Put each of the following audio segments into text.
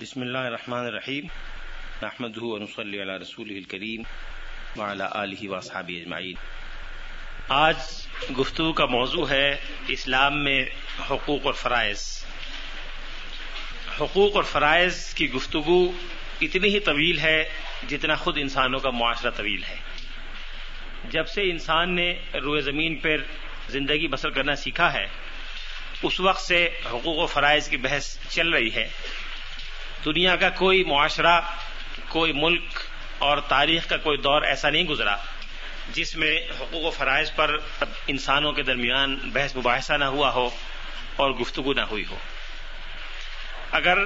بسم اللہ الرحمن الرحیم۔ نحمد ونصلی علی رسول الکریم وعلی آلہ واصحاب اجمعین۔ آج گفتگو کا موضوع ہے اسلام میں حقوق اور فرائض۔ حقوق اور فرائض کی گفتگو اتنی ہی طویل ہے جتنا خود انسانوں کا معاشرہ طویل ہے۔ جب سے انسان نے روئے زمین پر زندگی بسر کرنا سیکھا ہے، اس وقت سے حقوق و فرائض کی بحث چل رہی ہے۔ دنیا کا کوئی معاشرہ، کوئی ملک اور تاریخ کا کوئی دور ایسا نہیں گزرا جس میں حقوق و فرائض پر انسانوں کے درمیان بحث مباحثہ نہ ہوا ہو اور گفتگو نہ ہوئی ہو۔ اگر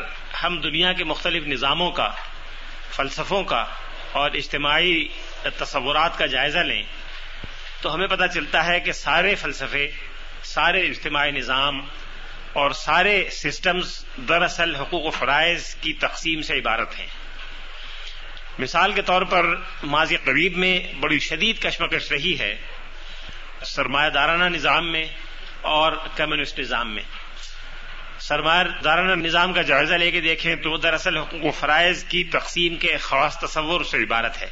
ہم دنیا کے مختلف نظاموں کا، فلسفوں کا اور اجتماعی تصورات کا جائزہ لیں، تو ہمیں پتہ چلتا ہے کہ سارے فلسفے، سارے اجتماعی نظام اور سارے سسٹمز دراصل حقوق و فرائض کی تقسیم سے عبارت ہیں۔ مثال کے طور پر ماضی قریب میں بڑی شدید کشمکش رہی ہے سرمایہ دارانہ نظام میں اور کمیونسٹ نظام میں۔ سرمایہ دارانہ نظام کا جائزہ لے کے دیکھیں تو دراصل حقوق و فرائض کی تقسیم کے خاص تصور سے عبارت ہے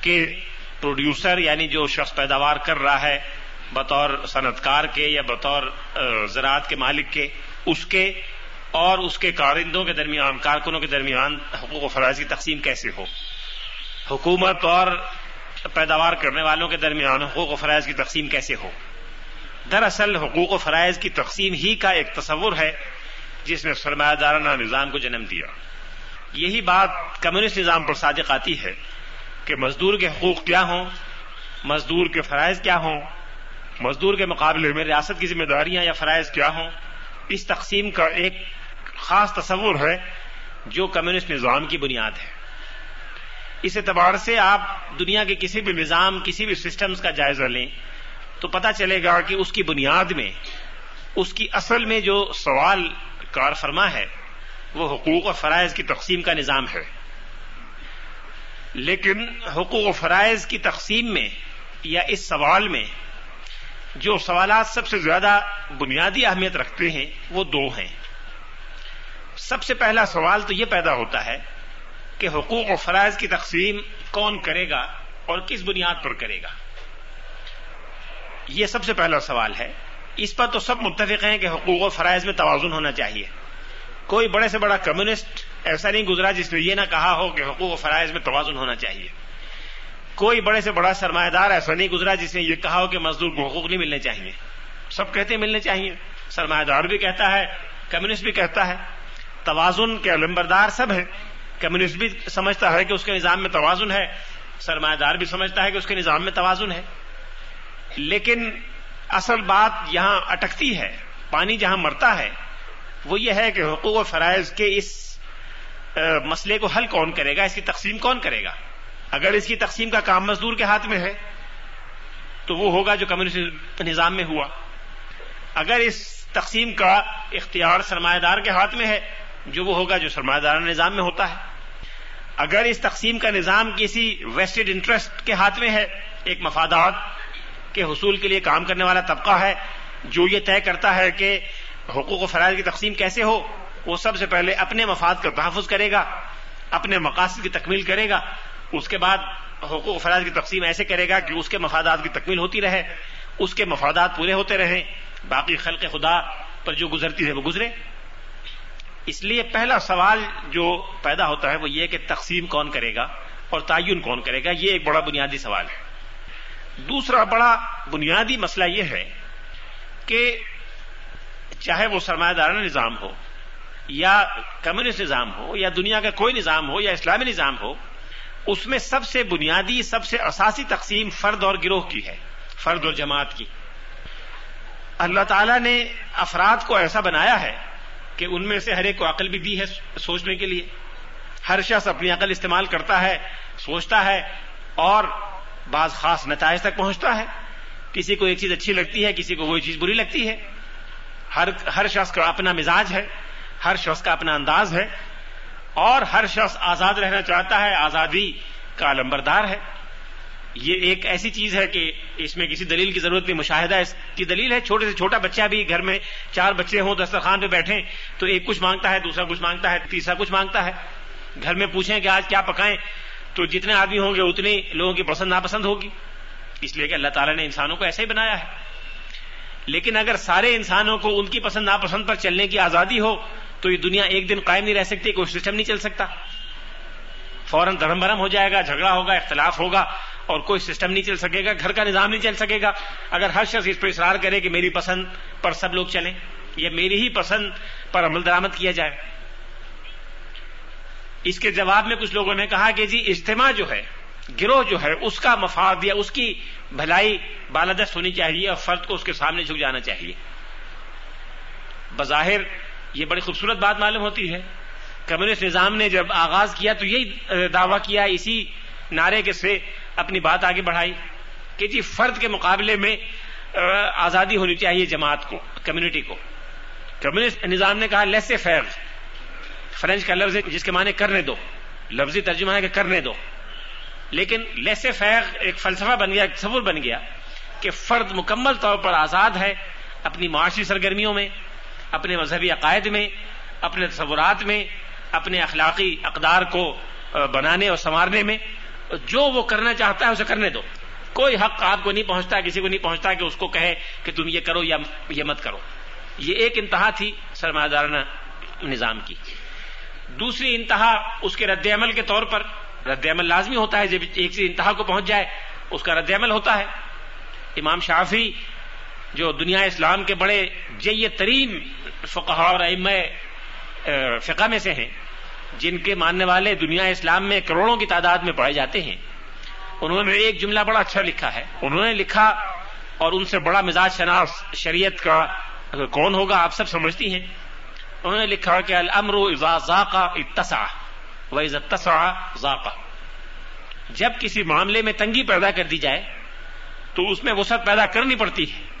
کہ پروڈیوسر یعنی جو شخص پیداوار کر رہا ہے بطور صنعت کار کے یا بطور زراعت کے مالک کے، اس کے اور اس کے کارندوں کے درمیان، کارکنوں کے درمیان حقوق و فرائض کی تقسیم کیسے ہو؟ حکومت اور پیداوار کرنے والوں کے درمیان حقوق و فرائض کی تقسیم کیسے ہو؟ دراصل حقوق و فرائض کی تقسیم ہی کا ایک تصور ہے جس نے سرمایہ دارانہ نظام کو جنم دیا۔ یہی بات کمیونسٹ نظام پر صادق آتی ہے کہ مزدور کے حقوق کیا ہوں؟ مزدور کے فرائض کیا ہوں؟ مزدور کے مقابلے میں ریاست کی ذمہ داریاں یا فرائض کیا ہوں، اس تقسیم کا ایک خاص تصور ہے جو کمیونسٹ نظام کی بنیاد ہے۔ اس اعتبار سے آپ دنیا کے کسی بھی نظام، کسی بھی سسٹمز کا جائزہ لیں تو پتا چلے گا کہ اس کی بنیاد میں، اس کی اصل میں جو سوال کار فرما ہے، وہ حقوق و فرائض کی تقسیم کا نظام ہے۔ لیکن حقوق و فرائض کی تقسیم میں یا اس سوال میں جو سوالات سب سے زیادہ بنیادی اہمیت رکھتے ہیں، وہ دو ہیں۔ سب سے پہلا سوال تو یہ پیدا ہوتا ہے کہ حقوق و فرائض کی تقسیم کون کرے گا اور کس بنیاد پر کرے گا۔ یہ سب سے پہلا سوال ہے۔ اس پر تو سب متفق ہیں کہ حقوق و فرائض میں توازن ہونا چاہیے۔ کوئی بڑے سے بڑا کمیونسٹ ایسا نہیں گزرا جس نے یہ نہ کہا ہو کہ حقوق و فرائض میں توازن ہونا چاہیے۔ کوئی بڑے سے بڑا سرمایہ دار ایسا نہیں گزرا جس نے یہ کہا ہو کہ مزدور کو حقوق نہیں ملنے چاہیے۔ سب کہتے ہیں ملنے چاہیے۔ سرمایہ دار بھی کہتا ہے، کمیونسٹ بھی کہتا ہے۔ توازن کے علمبردار سب ہیں۔ کمیونسٹ بھی سمجھتا ہے کہ اس کے نظام میں توازن ہے۔ سرمایہ دار بھی سمجھتا ہے کہ اس کے نظام میں توازن ہے۔ لیکن اصل بات یہاں اٹکتی ہے، پانی جہاں مرتا ہے، وہ یہ ہے کہ حقوق و فرائض کے اس مسئلے کو حل کون کرے گا؟ اس کی تقسیم کون کرے گا؟ اگر اس کی تقسیم کا کام مزدور کے ہاتھ میں ہے، تو وہ ہوگا جو کمیونسٹ نظام میں ہوا۔ اگر اس تقسیم کا اختیار سرمایہ دار کے ہاتھ میں ہے، جو وہ ہوگا جو سرمایہ دار نظام میں ہوتا ہے۔ اگر اس تقسیم کا نظام کسی ویسٹڈ انٹرسٹ کے ہاتھ میں ہے، ایک مفادات کے حصول کے لیے کام کرنے والا طبقہ ہے، جو یہ طے کرتا ہے کہ حقوق و فرائض کی تقسیم کیسے ہو، وہ سب سے پہلے اپنے مفاد کا تحفظ کرے گا، اپنے مقاصد کی تکمیل کرے گا۔ اس کے بعد حقوق فرائض کی تقسیم ایسے کرے گا کہ اس کے مفادات کی تکمیل ہوتی رہے، اس کے مفادات پورے ہوتے رہیں، باقی خلق خدا پر جو گزرتی ہے وہ گزرے۔ اس لیے پہلا سوال جو پیدا ہوتا ہے وہ یہ کہ تقسیم کون کرے گا اور تعین کون کرے گا، یہ ایک بڑا بنیادی سوال ہے۔ دوسرا بڑا بنیادی مسئلہ یہ ہے کہ چاہے وہ سرمایہ دارانہ نظام ہو یا کمیونسٹ نظام ہو یا دنیا کا کوئی نظام ہو یا اسلامی نظام ہو اس میں سب سے بنیادی، سب سے اساسی تقسیم فرد اور گروہ کی ہے، فرد اور جماعت کی۔ اللہ تعالیٰ نے افراد کو ایسا بنایا ہے کہ ان میں سے ہر ایک کو عقل بھی دی ہے سوچنے کے لیے۔ ہر شخص اپنی عقل استعمال کرتا ہے، سوچتا ہے اور بعض خاص نتائج تک پہنچتا ہے۔ کسی کو ایک چیز اچھی لگتی ہے، کسی کو وہی چیز بری لگتی ہے۔ ہر ہر شخص کا اپنا مزاج ہے، ہر شخص کا اپنا انداز ہے۔ اور ہر شخص آزاد رہنا چاہتا ہے، آزادی کا علمبردار ہے۔ یہ ایک ایسی چیز ہے کہ اس میں کسی دلیل کی ضرورت نہیں، مشاہدہ اس کی دلیل ہے۔ چھوٹے سے چھوٹا بچہ بھی گھر میں چار بچے ہوں، دسترخوان پہ بیٹھے تو ایک کچھ مانگتا ہے، دوسرا کچھ مانگتا ہے، تیسرا کچھ مانگتا ہے۔ گھر میں پوچھیں کہ آج کیا پکائیں؟ تو جتنے آدمی ہوں گے اتنے لوگوں کی پسند ناپسند ہوگی۔ اس لیے کہ اللہ تعالیٰ نے انسانوں کو ایسے ہی بنایا ہے۔ لیکن اگر سارے انسانوں کو ان کی پسند ناپسند پر چلنے کی آزادی ہو تو یہ دنیا ایک دن قائم نہیں رہ سکتی، کوئی سسٹم نہیں چل سکتا۔ فوراً دھرم برم ہو جائے گا، جھگڑا ہوگا، اختلاف ہوگا اور کوئی سسٹم نہیں چل سکے گا، گھر کا نظام نہیں چل سکے گا۔ اگر ہر شخص اس پر اصرار کرے کہ میری پسند پر سب لوگ چلیں، یا میری ہی پسند پر عمل درامد کیا جائے۔ اس کے جواب میں کچھ لوگوں نے کہا کہ جی اجتماع جو ہے، گروہ جو ہے، اس کا مفاد یا اس کی بھلائی بالادست ہونی چاہیے اور فرد کو اس کے سامنے جھک جانا چاہیے۔ بظاہر یہ بڑی خوبصورت بات معلوم ہوتی ہے۔ کمیونسٹ نظام نے جب آغاز کیا تو یہی دعویٰ کیا، اسی نعرے کے سے اپنی بات آگے بڑھائی کہ جی فرد کے مقابلے میں آزادی ہونی چاہیے جماعت کو، کمیونٹی کو۔ کمیونسٹ نظام نے کہا، لیسے فیر فرینچ کا لفظ جس کے معنی کرنے دو۔ لفظی ترجمہ ہے کہ کرنے دو۔ لیکن لیسے فیغ ایک فلسفہ بن گیا، ایک تصور بن گیا کہ فرد مکمل طور پر آزاد ہے اپنی معاشی سرگرمیوں میں۔ اپنے مذہبی عقائد میں، اپنے تصورات میں، اپنے اخلاقی اقدار کو بنانے اور سنوارنے میں، جو وہ کرنا چاہتا ہے اسے کرنے دو۔ کوئی حق آپ کو نہیں پہنچتا، کسی کو نہیں پہنچتا کہ اس کو کہے کہ تم یہ کرو یا یہ مت کرو۔ یہ ایک انتہا تھی سرمایہ دارانہ نظام کی۔ دوسری انتہا اس کے رد عمل کے طور پر، رد عمل لازمی ہوتا ہے، جب ایک سی انتہا کو پہنچ جائے، اس کا رد عمل ہوتا ہے۔ امام شافی جو دنیا اسلام کے بڑے جی ترین فقہ اور ام فقہ میں سے ہیں، جن کے ماننے والے دنیا اسلام میں کروڑوں کی تعداد میں پڑھے جاتے ہیں۔ انہوں نے ایک جملہ بڑا اچھا لکھا ہے۔ انہوں نے لکھا اور ان سے بڑا مزاج شناس، شریعت کا کون ہوگا آپ سب سمجھتی ہیں۔ انہوں نے لکھا کہ الامر اذا ذاقا اتسع و اذا اتسع جب کسی معاملے میں تنگی پیدا کر دی جائے تو اس میں وسعت پیدا کرنی پڑتی ہے۔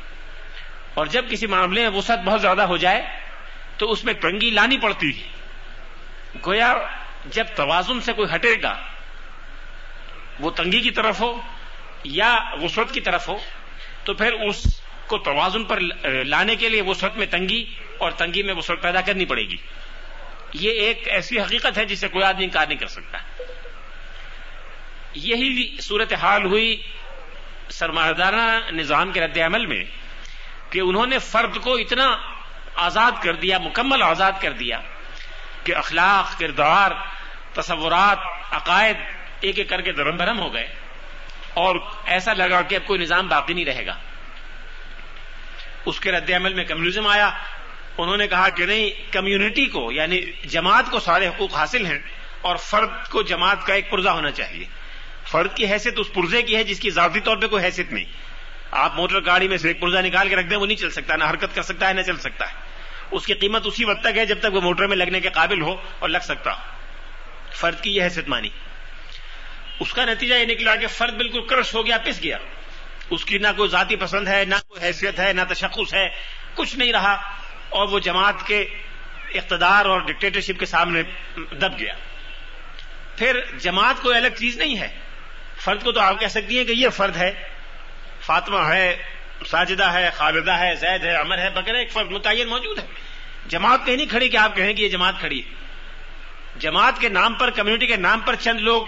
اور جب کسی معاملے میں وسعت بہت زیادہ ہو جائے تو اس میں تنگی لانی پڑتی ہے۔ گویا جب توازن سے کوئی ہٹے گا، وہ تنگی کی طرف ہو یا وسعت کی طرف ہو، تو پھر اس کو توازن پر لانے کے لیے وسعت میں تنگی اور تنگی میں وسعت پیدا کرنی پڑے گی۔ یہ ایک ایسی حقیقت ہے جسے کوئی آدمی انکار نہیں کر سکتا۔ یہی صورت حال ہوئی سرمایہ نظام کے رد عمل میں۔ کہ انہوں نے فرد کو اتنا آزاد کر دیا، مکمل آزاد کر دیا کہ اخلاق، کردار، تصورات، عقائد ایک ایک کر کے درم برم ہو گئے۔ اور ایسا لگا کہ اب کوئی نظام باقی نہیں رہے گا۔ اس کے رد عمل میں کمیونزم آیا۔ انہوں نے کہا کہ نہیں، کمیونٹی کو یعنی جماعت کو سارے حقوق حاصل ہیں اور فرد کو جماعت کا ایک پرزہ ہونا چاہیے۔ فرد کی حیثیت اس پرزے کی ہے جس کی ذاتی طور پہ کوئی حیثیت نہیں۔ آپ موٹر گاڑی میں سے ایک پرزہ نکال کے رکھ دیں، وہ نہیں چل سکتا، نہ حرکت کر سکتا ہے، نہ چل سکتا ہے۔ اس کی قیمت اسی وقت تک ہے جب تک وہ موٹر میں لگنے کے قابل ہو اور لگ سکتا ہو۔ فرد کی یہ حیثیت مانی۔ اس کا نتیجہ یہ نکلا کہ فرد بالکل کرش ہو گیا، پس گیا۔ اس کی نہ کوئی ذاتی پسند ہے، نہ کوئی حیثیت ہے، نہ تشخص ہے، کچھ نہیں رہا۔ اور وہ جماعت کے اقتدار اور ڈکٹیٹرشپ کے سامنے دب گیا۔ پھر جماعت کوئی الگ چیز نہیں ہے۔ فرد کو تو آپ کہہ سکتی ہیں کہ یہ فرد ہے۔ فاطمہ ہے، ساجدہ ہے خالدہ ہے، زید ہے امر ہے بغیر ایک فرد متعین موجود ہے۔ جماعت کہیں نہیں کھڑی کہ آپ کہیں کہ یہ جماعت کھڑی ہے۔ جماعت کے نام پر، کمیونٹی کے نام پر چند لوگ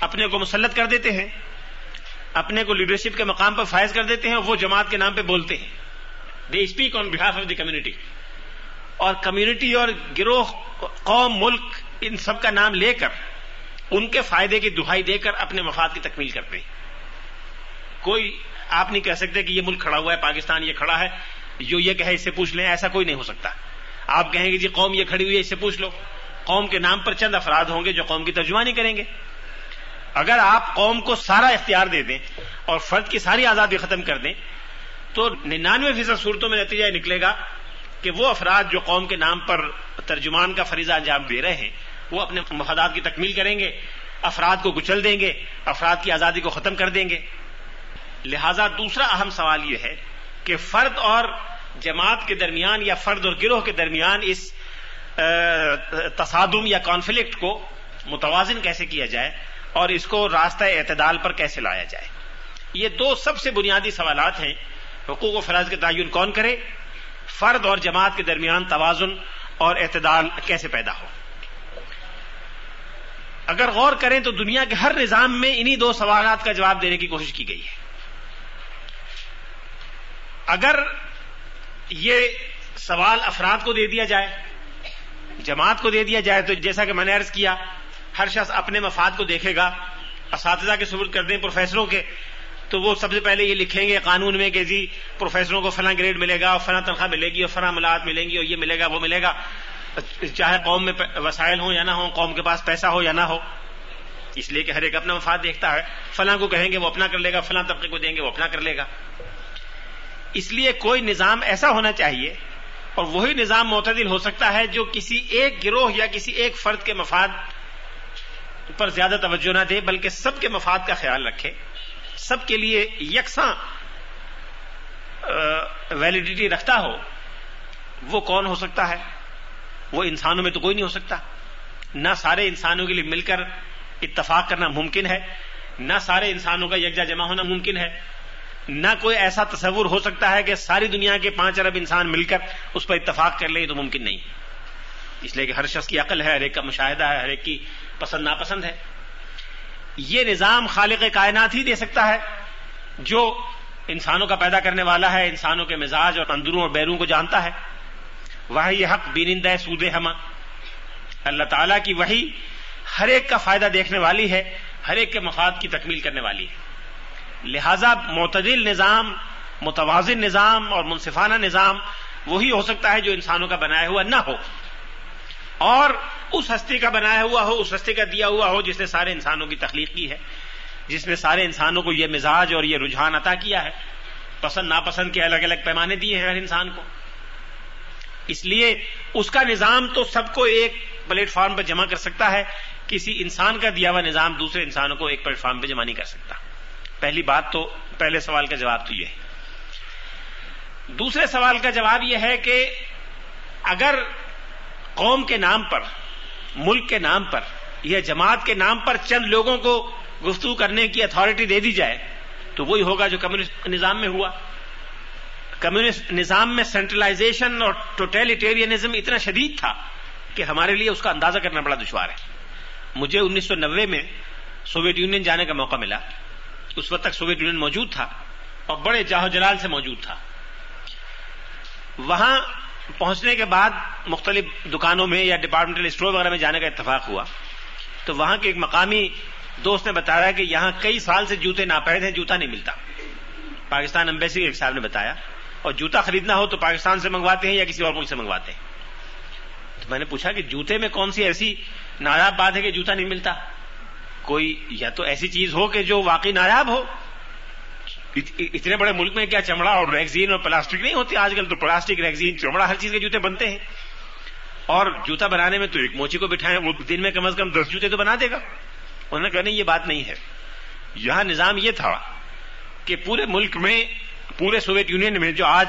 اپنے کو مسلط کر دیتے ہیں، اپنے کو لیڈرشپ کے مقام پر فائز کر دیتے ہیں وہ جماعت کے نام پہ بولتے ہیں۔ They speak on behalf of the community اور کمیونٹی اور گروہ، قوم، ملک ان سب کا نام لے کر، ان کے فائدے کی دہائی دے کر اپنے مفاد کی تکمیل کرتے ہیں۔ کوئی آپ نہیں کہہ سکتے کہ یہ ملک کھڑا ہوا ہے، پاکستان یہ کھڑا ہے، جو یہ کہے اس سے پوچھ لیں، ایسا کوئی نہیں ہو سکتا۔ آپ کہیں گے جی قوم یہ کھڑی ہوئی ہے، اس سے پوچھ لو۔ قوم کے نام پر چند افراد ہوں گے جو قوم کی ترجمانی کریں گے۔ اگر آپ قوم کو سارا اختیار دے دیں اور فرد کی ساری آزادی ختم کر دیں، تو ننانوے فیصد صورتوں میں نتیجہ یہ نکلے گا کہ وہ افراد جو قوم کے نام پر ترجمان کا فریضہ انجام دے رہے ہیں، وہ اپنے مفادات کی تکمیل کریں گے، افراد کو کچل دیں گے، افراد کی آزادی کو ختم کر دیں گے۔ لہذا دوسرا اہم سوال یہ ہے کہ فرد اور جماعت کے درمیان یا فرد اور گروہ کے درمیان اس تصادم یا کانفلکٹ کو متوازن کیسے کیا جائے اور اس کو راستہ اعتدال پر کیسے لایا جائے؟ یہ دو سب سے بنیادی سوالات ہیں۔ حقوق و فرائض کے تعین کون کرے؟ فرد اور جماعت کے درمیان توازن اور اعتدال کیسے پیدا ہو؟ اگر غور کریں تو دنیا کے ہر نظام میں انہی دو سوالات کا جواب دینے کی کوشش کی گئی ہے۔ اگر یہ سوال افراد کو دے دیا جائے، جماعت کو دے دیا جائے، تو جیسا کہ میں نے عرض کیا، ہر شخص اپنے مفاد کو دیکھے گا، اساتذہ کے سبر کر دیں پروفیسروں کے، تو وہ سب سے پہلے یہ لکھیں گے قانون میں کہ جی پروفیسروں کو فلاں گریڈ ملے گا، اور فلاں تنخواہ ملے گی، اور فلاں ملاحت ملیں گی، اور یہ ملے گا، وہ ملے گا۔ چاہے قوم میں وسائل ہوں یا نہ ہوں، قوم کے پاس پیسہ ہو یا نہ ہو، اس لیے کہ ہر ایک اپنا مفاد دیکھتا ہے۔ فلاں کو کہیں گے وہ اپنا کر لے گا، فلاں طبقے کو دیں گے وہ اپنا کر لے گا۔ اس لیے کوئی نظام ایسا ہونا چاہیے اور وہی نظام معتدل ہو سکتا ہے جو کسی ایک گروہ یا کسی ایک فرد کے مفاد پر زیادہ توجہ نہ دے، بلکہ سب کے مفاد کا خیال رکھے۔ سب کے لیے یکساں ویلڈیٹی رکھتا ہو، وہ کون ہو سکتا ہے؟ وہ انسانوں میں تو کوئی نہیں ہو سکتا۔ نہ سارے انسانوں کے لیے مل کر اتفاق کرنا ممکن ہے، نہ سارے انسانوں کا یکجا جمع ہونا ممکن ہے۔ نہ کوئی ایسا تصور ہو سکتا ہے کہ ساری دنیا کے پانچ ارب انسان مل کر اس پر اتفاق کر لیں تو ممکن نہیں۔ اس لیے کہ ہر شخص کی عقل ہے، ہر ایک کا مشاہدہ ہے، ہر ایک کی پسند ناپسند ہے۔ یہ نظام خالق کائنات ہی دے سکتا ہے، جو انسانوں کا پیدا کرنے والا ہے، انسانوں کے مزاج اور اندروں اور بیروں کو جانتا ہے۔ وہ یہ حق بینند سود ہما اللہ تعالیٰ کی وہی ہر ایک کا فائدہ دیکھنے والی ہے، ہر ایک کے مفاد کی تکمیل کرنے والی ہے۔ لہذا معتدل نظام، متوازن نظام اور منصفانہ نظام وہی ہو سکتا ہے جو انسانوں کا بنایا ہوا نہ ہو۔ اور اس ہستی کا بنایا ہوا ہو، اس ہستی کا دیا ہوا ہو جس نے سارے انسانوں کی تخلیق کی ہے، جس نے سارے انسانوں کو یہ مزاج اور یہ رجحان عطا کیا ہے۔ پسند، ناپسند کے الگ الگ پیمانے دیے ہیں ہر انسان کو۔ اس لیے اس کا نظام تو سب کو ایک پلیٹ فارم پر جمع کر سکتا ہے، کسی انسان کا دیا ہوا نظام دوسرے انسانوں کو ایک پلیٹ فارم پہ جمع نہیں کر سکتا۔ پہلی بات تو پہلے سوال کا جواب تو یہ ہے۔ دوسرے سوال کا جواب یہ ہے کہ اگر قوم کے نام پر، ملک کے نام پر یا جماعت کے نام پر چند لوگوں کو گفتگو کرنے کی اتارٹی دے دی جائے، تو وہی ہوگا جو کمیونسٹ نظام میں ہوا۔ کمیونسٹ نظام میں سینٹرلائزیشن اور ٹوٹیلیٹیرینزم اتنا شدید تھا کہ ہمارے لیے اس کا اندازہ کرنا بڑا دشوار ہے۔ مجھے انیس سو نوے میں سوویت یونین جانے کا موقع ملا۔ اس وقت تک سوویت یونین موجود تھا اور بڑے جاہو جلال سے موجود تھا۔ وہاں پہنچنے کے بعد مختلف دکانوں میں یا ڈپارٹمنٹل اسٹور وغیرہ میں جانے کا اتفاق ہوا۔ تو وہاں کے ایک مقامی دوست نے بتایا کہ یہاں کئی سال سے جوتے ناپید ہیں، جوتا نہیں ملتا۔ پاکستان امبیسی ایک صاحب نے بتایا۔ اور جوتا خریدنا ہو تو پاکستان سے منگواتے ہیں یا کسی اور ملک سے منگواتے ہیں۔ تو میں نے پوچھا کہ جوتے میں کون سی ایسی نایاب بات ہے کہ جوتا نہیں ملتا؟ کوئی یا تو ایسی چیز ہو کہ جو واقعی نایاب ہو۔ اتنے بڑے ملک میں کیا چمڑا اور ریگزین اور پلاسٹک نہیں ہوتی آج کل؟ تو پلاسٹک، ریگزین، چمڑا ہر چیز کے جوتے بنتے ہیں۔ اور جوتا بنانے میں تو ایک موچی کو بٹھائیں، وہ دن میں کم از کم دس جوتے تو بنا دے گا۔ انہوں نے کہا نہیں، یہ بات نہیں ہے۔ یہاں نظام یہ تھا کہ پورے ملک میں، پورے سوویت یونین میں جو آج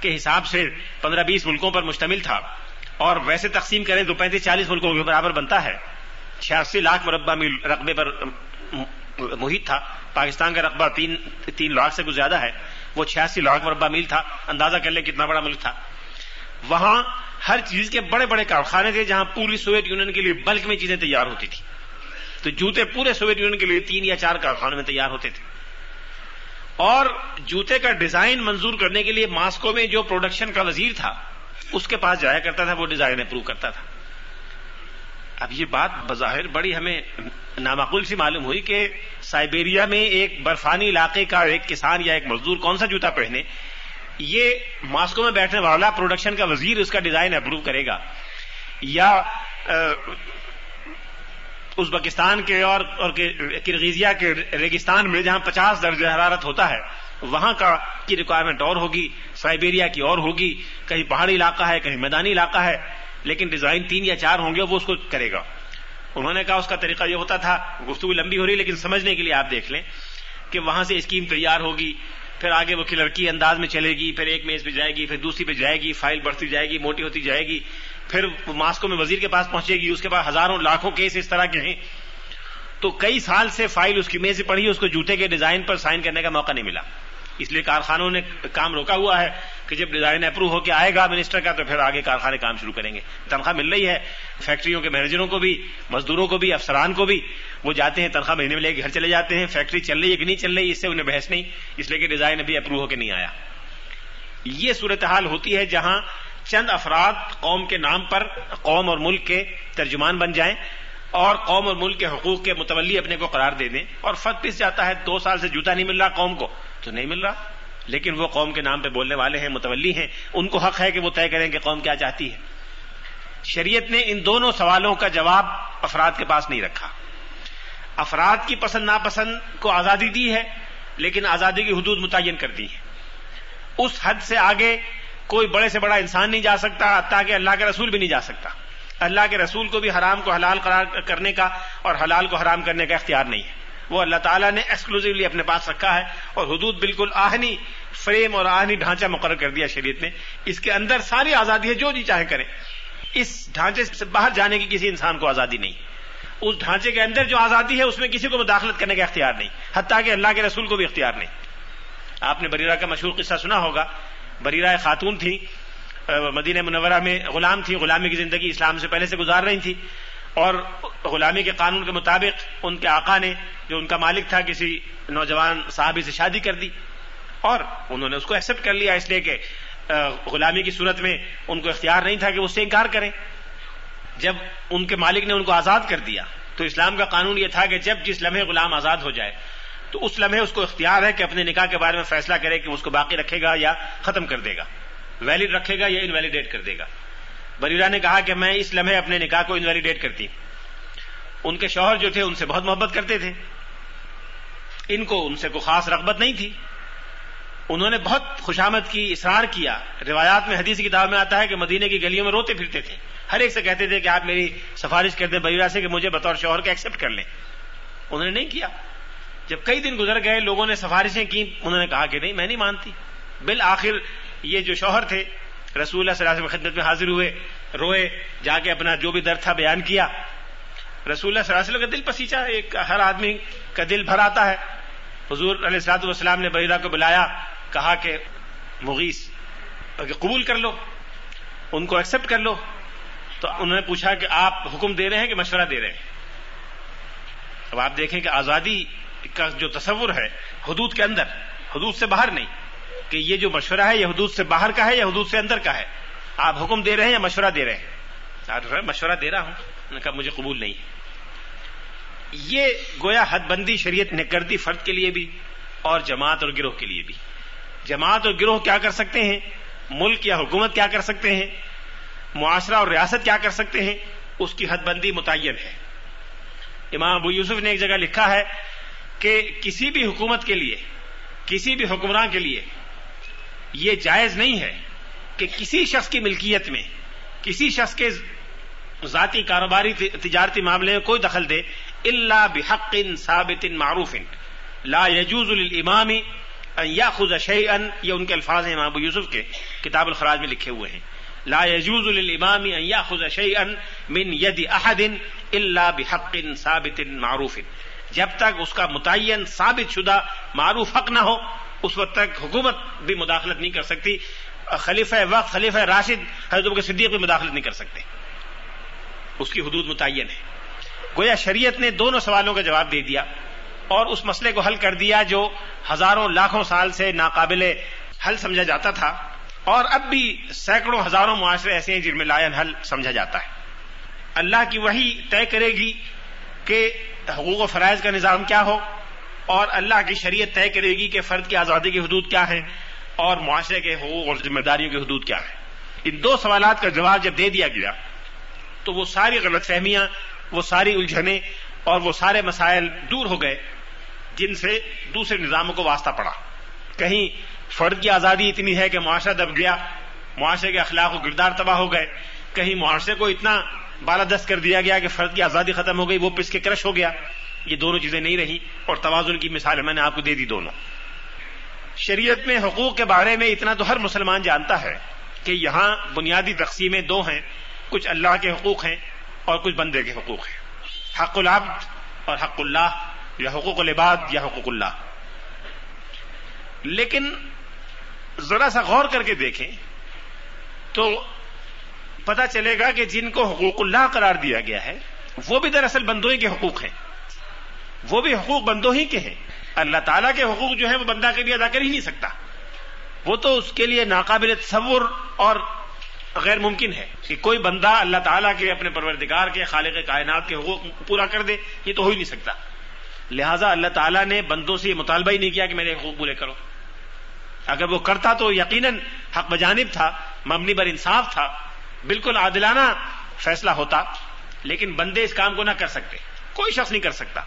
کے حساب سے پندرہ بیس ملکوں پر مشتمل تھا، اور ویسے تقسیم کریں تو پینتیس چالیس ملکوں کے برابر بنتا ہے۔ چھیاسی لاکھ مربع میل رقبے پر محیط تھا۔ پاکستان کا رقبہ تین تین لاکھ سے کچھ زیادہ ہے۔ وہ چھیاسی لاکھ مربع میل تھا۔ اندازہ کر لیں کتنا بڑا ملک تھا۔ وہاں ہر چیز کے بڑے بڑے کارخانے تھے جہاں پوری سوویت یونین کے لیے بلک میں چیزیں تیار ہوتی تھی تو جوتے پورے سوویت یونین کے لیے تین یا چار کارخانوں میں تیار ہوتے تھے۔ اور جوتے کا ڈیزائن منظور کرنے کے لیے ماسکو میں جو پروڈکشن کا وزیر تھا، اس کے پاس جایا کرتا تھا، وہ ڈیزائن اپروو کرتا تھا۔ اب یہ بات بظاہر بڑی ہمیں نامعقول سی معلوم ہوئی کہ سائبیریا میں ایک برفانی علاقے کا ایک کسان یا ایک مزدور کون سا جوتا پہنے، یہ ماسکو میں بیٹھنے والا پروڈکشن کا وزیر اس کا ڈیزائن اپروو کرے گا۔ یا ازبکستان کے اور کرغیزیا کے ریگستان میں جہاں پچاس درجہ حرارت ہوتا ہے، وہاں کا کی ریکوائرمنٹ اور ہوگی، سائبیریا کی اور ہوگی۔ کہیں پہاڑی علاقہ ہے، کہیں میدانی علاقہ ہے۔ لیکن ڈیزائن تین یا چار ہوں گے، وہ اس کو کرے گا۔ انہوں نے کہا اس کا طریقہ یہ ہوتا تھا، گفتگو لمبی ہو رہی لیکن سمجھنے کے لیے آپ دیکھ لیں کہ وہاں سے اسکیم تیار ہوگی، پھر آگے وہ لڑکی انداز میں چلے گی، پھر ایک میز پہ جائے گی، پھر دوسری پہ جائے گی، فائل بڑھتی جائے گی، موٹی ہوتی جائے گی، پھر ماسکو میں وزیر کے پاس پہنچے گی، اس کے بعد ہزاروں لاکھوں کیس اس طرح کے ہیں۔ تو کئی سال سے فائل اس کی میز سے پڑھی اس کو جوتے کے ڈیزائن پر سائن کرنے کا موقع نہیں ملا۔ اس لیے کارخانوں نے کام روکا ہوا ہے۔ کہ جب ڈیزائن اپروو ہو کے آئے گا منسٹر کا تو پھر آگے کارخانے کام شروع کریں گے۔ تنخواہ مل رہی ہے، فیکٹریوں کے مینیجروں کو بھی، مزدوروں کو بھی، افسران کو بھی۔ وہ جاتے ہیں، تنخواہ مہینے میں لے کے گھر چلے جاتے ہیں۔ فیکٹری چل رہی ہے کہ نہیں چل رہی، اس سے انہیں بحث نہیں۔ اس لیے کہ ڈیزائن ابھی اپروو ہو کے نہیں آیا۔ یہ صورتحال ہوتی ہے جہاں چند افراد قوم کے نام پر، قوم اور ملک کے ترجمان بن جائیں اور قوم اور ملک کے حقوق کے متولی اپنے کو قرار دے دیں۔ اور فرق پس جاتا ہے، دو سال سے جوتا نہیں مل رہا قوم کو، تو نہیں مل رہا۔ لیکن وہ قوم کے نام پہ بولنے والے ہیں، متولی ہیں، ان کو حق ہے کہ وہ طے کریں کہ قوم کیا چاہتی ہے۔ شریعت نے ان دونوں سوالوں کا جواب افراد کے پاس نہیں رکھا۔ افراد کی پسند ناپسند کو آزادی دی ہے، لیکن آزادی کی حدود متعین کر دی ہے اس حد سے آگے کوئی بڑے سے بڑا انسان نہیں جا سکتا تاکہ اللہ کے رسول بھی نہیں جا سکتا۔ اللہ کے رسول کو بھی حرام کو حلال قرار کرنے کا اور حلال کو حرام کرنے کا اختیار نہیں ہے۔ وہ اللہ تعالیٰ نے ایکسکلوزولی اپنے پاس رکھا ہے اور حدود بالکل آہنی فریم اور آہنی ڈھانچہ مقرر کر دیا شریعت نے۔ اس کے اندر ساری آزادی ہے، جو جی چاہے کریں۔ اس ڈھانچے سے باہر جانے کی کسی انسان کو آزادی نہیں۔ اس ڈھانچے کے اندر جو آزادی ہے، اس میں کسی کو مداخلت کرنے کا اختیار نہیں۔ حتیٰ کہ اللہ کے رسول کو بھی اختیار نہیں۔ آپ نے بریرہ کا مشہور قصہ سنا ہوگا۔ بریرہ خاتون تھی مدینہ منورہ میں غلام تھی۔ غلامی کی زندگی اسلام سے پہلے سے گزار رہی تھی۔ اور غلامی کے قانون کے مطابق ان کے آقا نے، جو ان کا مالک تھا، کسی نوجوان صحابی سے شادی کر دی۔ اور انہوں نے اس کو ایکسپٹ کر لیا اس لیے کہ غلامی کی صورت میں ان کو اختیار نہیں تھا کہ اس سے انکار کریں۔ جب ان کے مالک نے ان کو آزاد کر دیا، تو اسلام کا قانون یہ تھا کہ جب جس لمحے غلام آزاد ہو جائے، تو اس لمحے اس کو اختیار ہے کہ اپنے نکاح کے بارے میں فیصلہ کرے کہ اس کو باقی رکھے گا یا ختم کر دے گا ویلڈ رکھے گا یا انویلیڈیٹ کر دے گا۔ بریرا نے کہا کہ میں اس لمحے اپنے نکاح کو انویلیڈیٹ کرتی۔ ان کے شوہر جو تھے ان سے بہت محبت کرتے تھے۔ ان کو ان سے کوئی خاص رغبت نہیں تھی۔ انہوں نے بہت خوشامد کی، اصرار کیا۔ روایات میں، حدیث کی کتاب میں آتا ہے کہ مدینے کی گلیوں میں روتے پھرتے تھے۔ ہر ایک سے کہتے تھے کہ آپ میری سفارش کر دیں بریرا سے کہ مجھے بطور شوہر کے ایکسپٹ کر لیں۔ انہوں نے نہیں کیا۔ جب کئی دن گزر گئے، لوگوں نے سفارشیں کی، انہوں نے کہا کہ نہیں، میں نہیں مانتی۔ بالآخر یہ جو شوہر تھے، رسول اللہ صلی اللہ علیہ وسلم خدمت میں حاضر ہوئے، روئے، جا کے اپنا جو بھی درد تھا بیان کیا۔ رسول اللہ صلی اللہ علیہ وسلم کا دل پسیچا، ایک ہر آدمی کا دل بھر آتا ہے۔ حضور علیہ السلاط والسلام نے بریرہ کو بلایا۔ کہا کہ مغیث قبول کر لو، ان کو ایکسپٹ کر لو، تو انہوں نے پوچھا کہ آپ حکم دے رہے ہیں کہ مشورہ دے رہے ہیں؟ اب آپ دیکھیں کہ آزادی کا جو تصور ہے، حدود کے اندر، حدود سے باہر نہیں، کہ یہ جو مشورہ ہے، یہ حدود سے باہر کا ہے، یا حدود سے اندر کا ہے؟ آپ حکم دے رہے ہیں یا مشورہ دے رہے ہیں؟ مشورہ دے رہا ہوں۔ کہا، مجھے قبول نہیں یہ گویا حد بندی شریعت نے کر دی فرد کے لیے بھی اور جماعت اور گروہ کے لیے بھی۔ جماعت اور گروہ کیا کر سکتے ہیں؟ ملک یا حکومت کیا کر سکتے ہیں؟ معاشرہ اور ریاست کیا کر سکتے ہیں؟ اس کی حد بندی متعین ہے۔ امام ابو یوسف نے ایک جگہ لکھا ہے کہ کسی بھی حکومت کے لیے، کسی بھی حکمراں کے لیے یہ جائز نہیں ہے کہ کسی شخص کی ملکیت میں، کسی شخص کے ذاتی کاروباری تجارتی معاملے میں کوئی دخل دے اللہ بحق ثابت معروف. لا يجوز للامام ان ياخذ شيئا یہ ان کے الفاظ ہیں امام ابو یوسف کے، کتاب الخراج میں لکھے ہوئے ہیں۔ لا يجوز للامام ان ياخذ شيئا من يد احد الا بحق ثابت معروف۔ جب تک اس کا متعین ثابت شدہ معروف حق نہ ہو، اس وقت تک حکومت بھی مداخلت نہیں کر سکتی۔ خلیفہ وقت، خلیفہ راشد، حضرت کے صدیق بھی مداخلت نہیں کر سکتے۔ اس کی حدود متعین ہے گویا شریعت نے دونوں سوالوں کا جواب دے دیا۔ اور اس مسئلے کو حل کر دیا جو ہزاروں لاکھوں سال سے ناقابل حل سمجھا جاتا تھا اور اب بھی سینکڑوں ہزاروں معاشرے ایسے ہیں جن میں لائن حل سمجھا جاتا ہے۔ اللہ کی وہی طے کرے گی کہ حقوق و فرائض کا نظام کیا ہو اور اللہ کی شریعت طے کرے گی کہ فرد کی آزادی کی حدود کیا ہے اور معاشرے کے حقوق اور ذمہ داریوں کی حدود کیا ہے ان دو سوالات کا جواب جب دے دیا گیا تو وہ ساری غلط فہمیاں، وہ ساری الجھنیں اور وہ سارے مسائل دور ہو گئے۔ جن سے دوسرے نظاموں کو واسطہ پڑا۔ کہیں فرد کی آزادی اتنی ہے کہ معاشرہ دب گیا، معاشرے کے اخلاق و کردار تباہ ہو گئے۔ کہیں معاشرے کو اتنا بالادست کر دیا گیا کہ فرد کی آزادی ختم ہو گئی، وہ پس کے کرش ہو گیا۔ یہ دونوں چیزیں نہیں رہی۔ اور توازن کی مثال میں نے آپ کو دے دی دونوں۔ شریعت میں حقوق کے بارے میں اتنا تو ہر مسلمان جانتا ہے کہ یہاں بنیادی تقسیمیں دو ہیں۔ کچھ اللہ کے حقوق ہیں اور کچھ بندے کے حقوق ہیں۔ حق العبد اور حق اللہ۔ یا حقوق العباد یا حقوق اللہ۔ لیکن ذرا سا غور کر کے دیکھیں تو پتا چلے گا کہ جن کو حقوق اللہ قرار دیا گیا ہے، وہ بھی دراصل بندوں کے حقوق ہیں۔ وہ بھی حقوق بندوں ہی کے ہیں۔ اللہ تعالیٰ کے حقوق جو ہے وہ بندہ کے لیے ادا کر ہی نہیں سکتا۔ وہ تو اس کے لیے ناقابل تصور اور غیر ممکن ہے کہ کوئی بندہ اللہ تعالیٰ کے اپنے پروردگار کے، خالق کائنات کے حقوق پورا کر دے، یہ تو ہو ہی نہیں سکتا۔ لہذا اللہ تعالیٰ نے بندوں سے یہ مطالبہ ہی نہیں کیا کہ میرے حقوق پورے کرو۔ اگر وہ کرتا تو یقیناً حق بجانب تھا، مبنی بر انصاف تھا، بالکل عادلانہ فیصلہ ہوتا، لیکن بندے اس کام کو نہ کر سکتے۔ کوئی شخص نہیں کر سکتا۔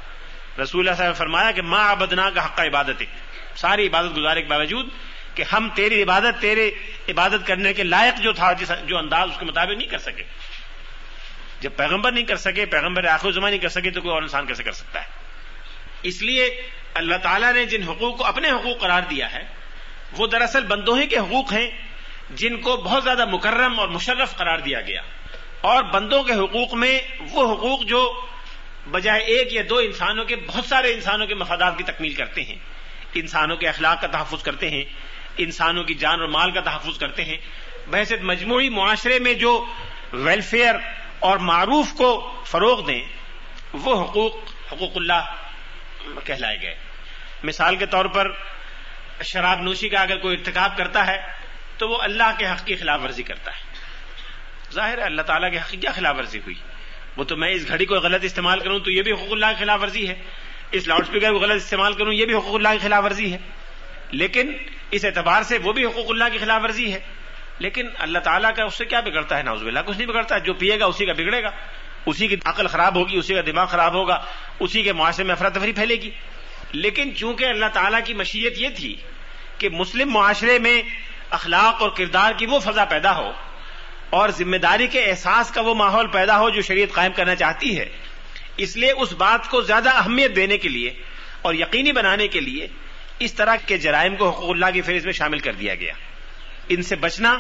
رسول اللہ صاحب نے فرمایا کہ ماں ابدنا کا حق عبادت ہے ساری عبادت گزارے کے باوجود کہ ہم تیری عبادت، تیرے عبادت کرنے کے لائق جو تھا جو انداز اس کے مطابق نہیں کر سکے۔ جب پیغمبر نہیں کر سکے، پیغمبر آخر زماں نہیں کر سکے تو کوئی اور انسان کیسے کر سکتا ہے؟ اس لیے اللہ تعالیٰ نے جن حقوق کو اپنے حقوق قرار دیا ہے، وہ دراصل بندوں ہی کے حقوق ہیں، جن کو بہت زیادہ مکرم اور مشرف قرار دیا گیا۔ اور بندوں کے حقوق میں وہ حقوق جو بجائے ایک یا دو انسانوں کے بہت سارے انسانوں کے مفادات کی تکمیل کرتے ہیں۔ انسانوں کے اخلاق کا تحفظ کرتے ہیں، انسانوں کی جان اور مال کا تحفظ کرتے ہیں۔ بحث مجموعی معاشرے میں جو ویلفیئر اور معروف کو فروغ دیں، وہ حقوق حقوق اللہ کہلائے گئے۔ مثال کے طور پر شراب نوشی کا اگر کوئی ارتکاب کرتا ہے، تو وہ اللہ کے حق کی خلاف ورزی کرتا ہے۔ ظاہر ہے اللہ تعالیٰ کے حق کی کیا خلاف ورزی ہوئی؟ وہ تو میں اس گھڑی کو غلط استعمال کروں تو یہ بھی حقوق اللہ کی خلاف ورزی ہے۔ اس لاؤڈ اسپیکر کو غلط استعمال کروں یہ بھی حقوق اللہ کی خلاف ورزی ہے۔ لیکن اس اعتبار سے وہ بھی حقوق اللہ کی خلاف ورزی ہے۔ لیکن اللہ تعالیٰ کا اس سے کیا بگڑتا ہے؟ ناؤز کچھ نہیں بگڑتا۔ ہے جو پیے گا اسی کا بگڑے گا۔ اسی کی عقل خراب ہوگی، اسی کا دماغ خراب ہوگا، اسی کے معاشرے میں افراتفری پھیلے گی۔ لیکن چونکہ اللہ تعالیٰ کی مشیت یہ تھی کہ مسلم معاشرے میں اخلاق اور کردار کی وہ فضا پیدا ہو اور ذمہ داری کے احساس کا وہ ماحول پیدا ہو جو شریعت قائم کرنا چاہتی ہے، اس لیے اس بات کو زیادہ اہمیت دینے کے لیے اور یقینی بنانے کے لیے اس طرح کے جرائم کو حقوق اللہ کی فہرست میں شامل کر دیا گیا۔ ان سے بچنا،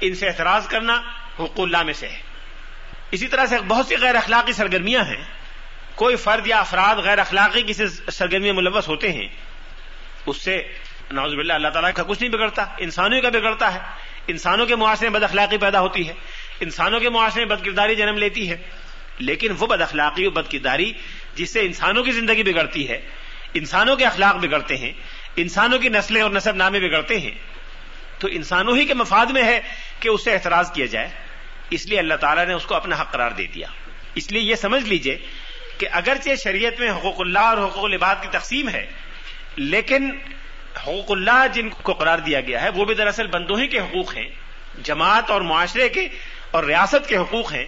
ان سے اعتراض کرنا حقوق اللہ میں سے ہے۔ اسی طرح سے بہت سی غیر اخلاقی سرگرمیاں ہیں۔ کوئی فرد یا افراد غیر اخلاقی کسی سرگرمی ملوث ہوتے ہیں، اس سے نواز باللہ اللہ تعالیٰ کا کچھ نہیں بگڑتا، انسانوں کا بگڑتا ہے۔ انسانوں کے معاشرے میں بد اخلاقی پیدا ہوتی ہے۔ انسانوں کے معاشرے میں بد کرداری جنم لیتی ہے۔ لیکن وہ بد اخلاقی اور بد کرداری جس سے انسانوں کی زندگی بگڑتی ہے۔ انسانوں کے اخلاق بگڑتے ہیں۔ انسانوں کی نسلیں اور نصب نامے بگڑتے ہیں۔ تو انسانوں ہی کے مفاد میں ہے کہ اس سے اعتراض کیا جائے۔ اس لیے اللہ تعالیٰ نے اس کو اپنا حق قرار دے دیا۔ اس لیے یہ سمجھ لیجیے کہ اگرچہ شریعت میں حقوق اللہ اور حقوق العباد کی تقسیم ہے، لیکن حقوق اللہ جن کو قرار دیا گیا ہے، وہ بھی دراصل بندوں ہی کے حقوق ہیں، جماعت اور معاشرے کے اور ریاست کے حقوق ہیں،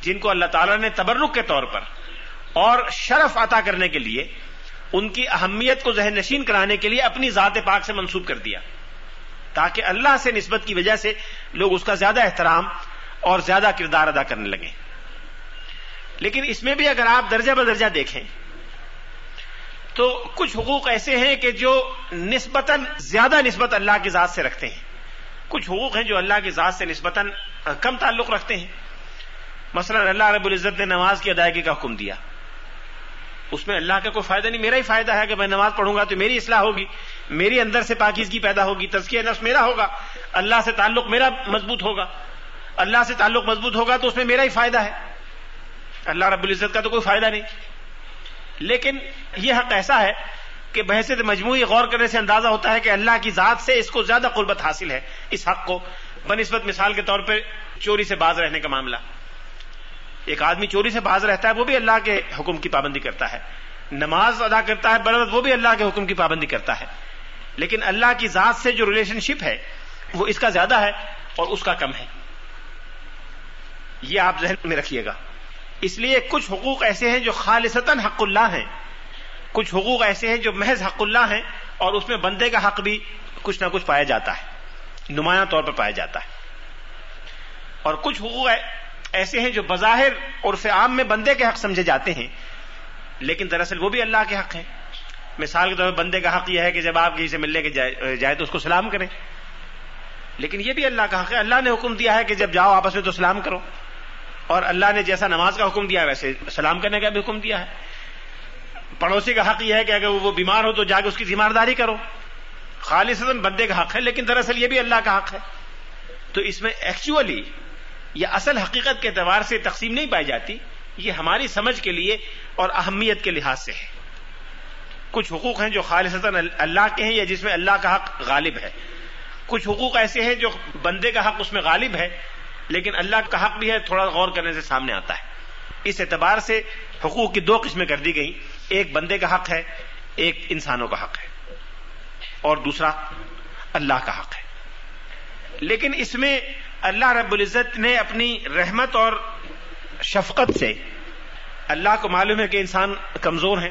جن کو اللہ تعالیٰ نے تبرک کے طور پر اور شرف عطا کرنے کے لیے، ان کی اہمیت کو ذہن نشین کرانے کے لیے اپنی ذات پاک سے منسوب کر دیا۔ تاکہ اللہ سے نسبت کی وجہ سے لوگ اس کا زیادہ احترام اور زیادہ کردار ادا کرنے لگے۔ لیکن اس میں بھی اگر آپ درجہ بدرجہ دیکھیں، تو کچھ حقوق ایسے ہیں کہ جو نسبتاً زیادہ نسبت اللہ کی ذات سے رکھتے ہیں۔ کچھ حقوق ہیں جو اللہ کی ذات سے نسبتاً کم تعلق رکھتے ہیں۔ مثلا اللہ رب العزت نے نماز کی ادائیگی کا حکم دیا۔ اس میں اللہ کا کوئی فائدہ نہیں، میرا ہی فائدہ ہے کہ میں نماز پڑھوں گا تو میری اصلاح ہوگی میری اندر سے پاکیزگی پیدا ہوگی تزکیہ نفس میرا ہوگا، اللہ سے تعلق میرا مضبوط ہوگا۔ اللہ سے تعلق مضبوط ہوگا تو اس میں میرا ہی فائدہ ہے۔ اللہ رب العزت کا تو کوئی فائدہ نہیں۔ لیکن یہ حق ایسا ہے کہ بحثیت مجموعی غور کرنے سے اندازہ ہوتا ہے کہ اللہ کی ذات سے اس کو زیادہ قربت حاصل ہے۔ اس حق کو بنسبت مثال کے طور پہ چوری سے باز رہنے کا معاملہ۔ ایک آدمی چوری سے باز رہتا ہے وہ بھی اللہ کے حکم کی پابندی کرتا ہے۔ نماز ادا کرتا ہے بربت وہ بھی اللہ کے حکم کی پابندی کرتا ہے۔ لیکن اللہ کی ذات سے جو ریلیشن شپ ہے وہ اس کا زیادہ ہے اور اس کا کم ہے۔ یہ آپ ذہن میں رکھیے گا۔ اس لیے کچھ حقوق ایسے ہیں جو خالصتاً حق اللہ ہیں۔ کچھ حقوق ایسے ہیں جو محض حق اللہ ہیں اور اس میں بندے کا حق بھی کچھ نہ کچھ پایا جاتا ہے، نمایاں طور پر پایا جاتا ہے۔ اور کچھ حقوق ایسے ہیں جو بظاہر عرف عام میں بندے کے حق سمجھے جاتے ہیں، لیکن دراصل وہ بھی اللہ کے حق ہیں۔ مثال کے طور پر بندے کا حق یہ ہے کہ جب آپ کسی سے ملنے کے جائے تو اس کو سلام کریں۔ لیکن یہ بھی اللہ کا حق ہے۔ اللہ نے حکم دیا ہے کہ جب جاؤ آپس میں تو سلام کرو۔ اور اللہ نے جیسا نماز کا حکم دیا ویسے سلام کرنے کا بھی حکم دیا ہے۔ پڑوسی کا حق یہ ہے کہ اگر وہ بیمار ہو تو جا کے اس کی ذمہ داری کرو۔ خالص بندے کا حق ہے، لیکن دراصل یہ بھی اللہ کا حق ہے۔ تو اس میں ایکچولی یا اصل حقیقت کے اعتبار سے تقسیم نہیں پائی جاتی، یہ ہماری سمجھ کے لیے اور اہمیت کے لحاظ سے ہے۔ کچھ حقوق ہیں جو خالص اللہ کے ہیں یا جس میں اللہ کا حق غالب ہے۔ کچھ حقوق ایسے ہیں جو بندے کا حق اس میں غالب ہے لیکن اللہ کا حق بھی ہے، تھوڑا غور کرنے سے سامنے آتا ہے۔ اس اعتبار سے حقوق کی دو قسمیں کر دی گئی ایک بندے کا حق ہے، ایک انسانوں کا حق ہے۔ اور دوسرا، اللہ کا حق ہے۔ لیکن اس میں اللہ رب العزت نے اپنی رحمت اور شفقت سے اللہ کو معلوم ہے کہ انسان کمزور ہیں۔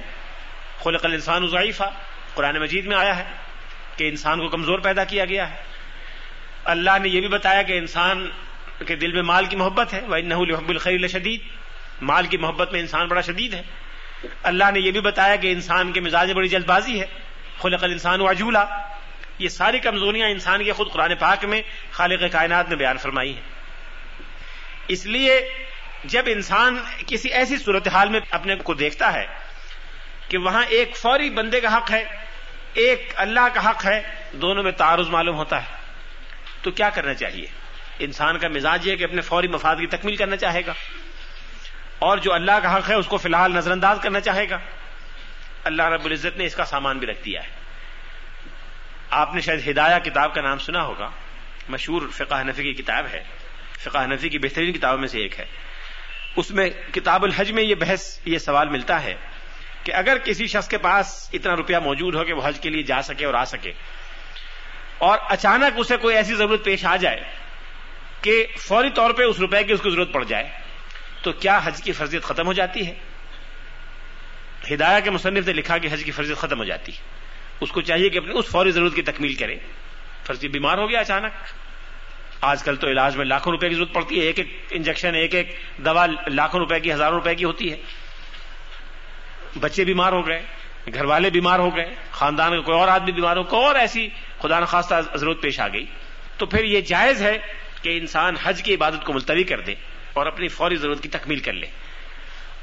خلق الانسان ضعیفہ قرآن مجید میں آیا ہے کہ انسان کو کمزور پیدا کیا گیا ہے۔ اللہ نے یہ بھی بتایا کہ انسان کے دل میں مال کی محبت ہے وہ نحب الخیر شدید مال کی محبت میں انسان بڑا شدید ہے۔ اللہ نے یہ بھی بتایا کہ انسان کے مزاج بڑی جلد بازی ہے۔ خلق الانسان واجولا یہ ساری کمزوریاں انسان کے خود قرآن پاک میں خالق کائنات نے بیان فرمائی ہیں۔ اس لیے جب انسان کسی ایسی صورتحال میں اپنے کو دیکھتا ہے کہ وہاں ایک فوری بندے کا حق ہے، ایک اللہ کا حق ہے، دونوں میں تعارض معلوم ہوتا ہے، تو کیا کرنا چاہیے؟ انسان کا مزاج یہ کہ اپنے فوری مفاد کی تکمیل کرنا چاہے گا۔ اور جو اللہ کا حق ہے، اس کو فی الحال نظر انداز کرنا چاہے گا۔ اللہ رب العزت نے اس کا سامان بھی رکھ دیا ہے۔ آپ نے شاید ہدایہ کتاب کا نام سنا ہوگا۔ مشہور فقہ نفی کی کتاب ہے۔ فقہ نفی کی بہترین کتابوں میں سے ایک ہے۔ اس میں کتاب الحج میں یہ بحث، یہ سوال ملتا ہے کہ اگر کسی شخص کے پاس اتنا روپیہ موجود ہو کہ وہ حج کے لیے جا سکے اور آ سکے اور اچانک اسے کوئی ایسی ضرورت پیش آ جائے کہ فوری طور پہ اس روپے کی اس کو ضرورت پڑ جائے تو کیا حج کی فرضیت ختم ہو جاتی ہے؟ ہدایہ کے مصنف نے لکھا کہ حج کی فرضیت ختم ہو جاتی ہے۔ اس کو چاہیے کہ اپنی اس فوری ضرورت کی تکمیل کرے۔ فرضی بیمار ہو گیا اچانک۔ آج کل تو علاج میں لاکھوں روپے کی ضرورت پڑتی ہے۔ ایک ایک انجیکشن، ایک ایک دوا لاکھوں روپے کی، ہزاروں روپے کی ہوتی ہے۔ بچے بیمار ہو گئے، گھر والے بیمار ہو گئے، خاندان کا کوئی اور آدمی بیمار ہو، کوئی اور ایسی خدا نخواستہ ضرورت پیش آ گئی۔ تو پھر یہ جائز ہے کہ انسان حج کی عبادت کو ملتوی کر دے اور اپنی فوری ضرورت کی تکمیل کر لے۔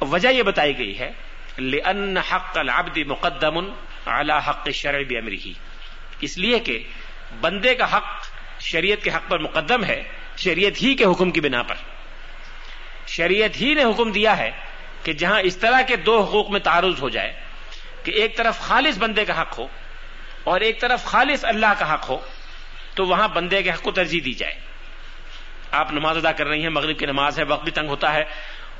وجہ یہ بتائی گئی ہے، لأن حق العبد مقدم على حق الشرع بأمره۔ اس لیے کہ بندے کا حق شریعت کے حق پر مقدم ہے، شریعت ہی کے حکم کی بنا پر۔ شریعت ہی نے حکم دیا ہے کہ جہاں اس طرح کے دو حقوق میں تعارض ہو جائے کہ ایک طرف خالص بندے کا حق ہو اور ایک طرف خالص اللہ کا حق ہو، تو وہاں بندے کے حق کو ترجیح دی جائے۔ آپ نماز ادا کر رہی ہیں، مغرب کی نماز ہے، وقت بھی تنگ ہوتا ہے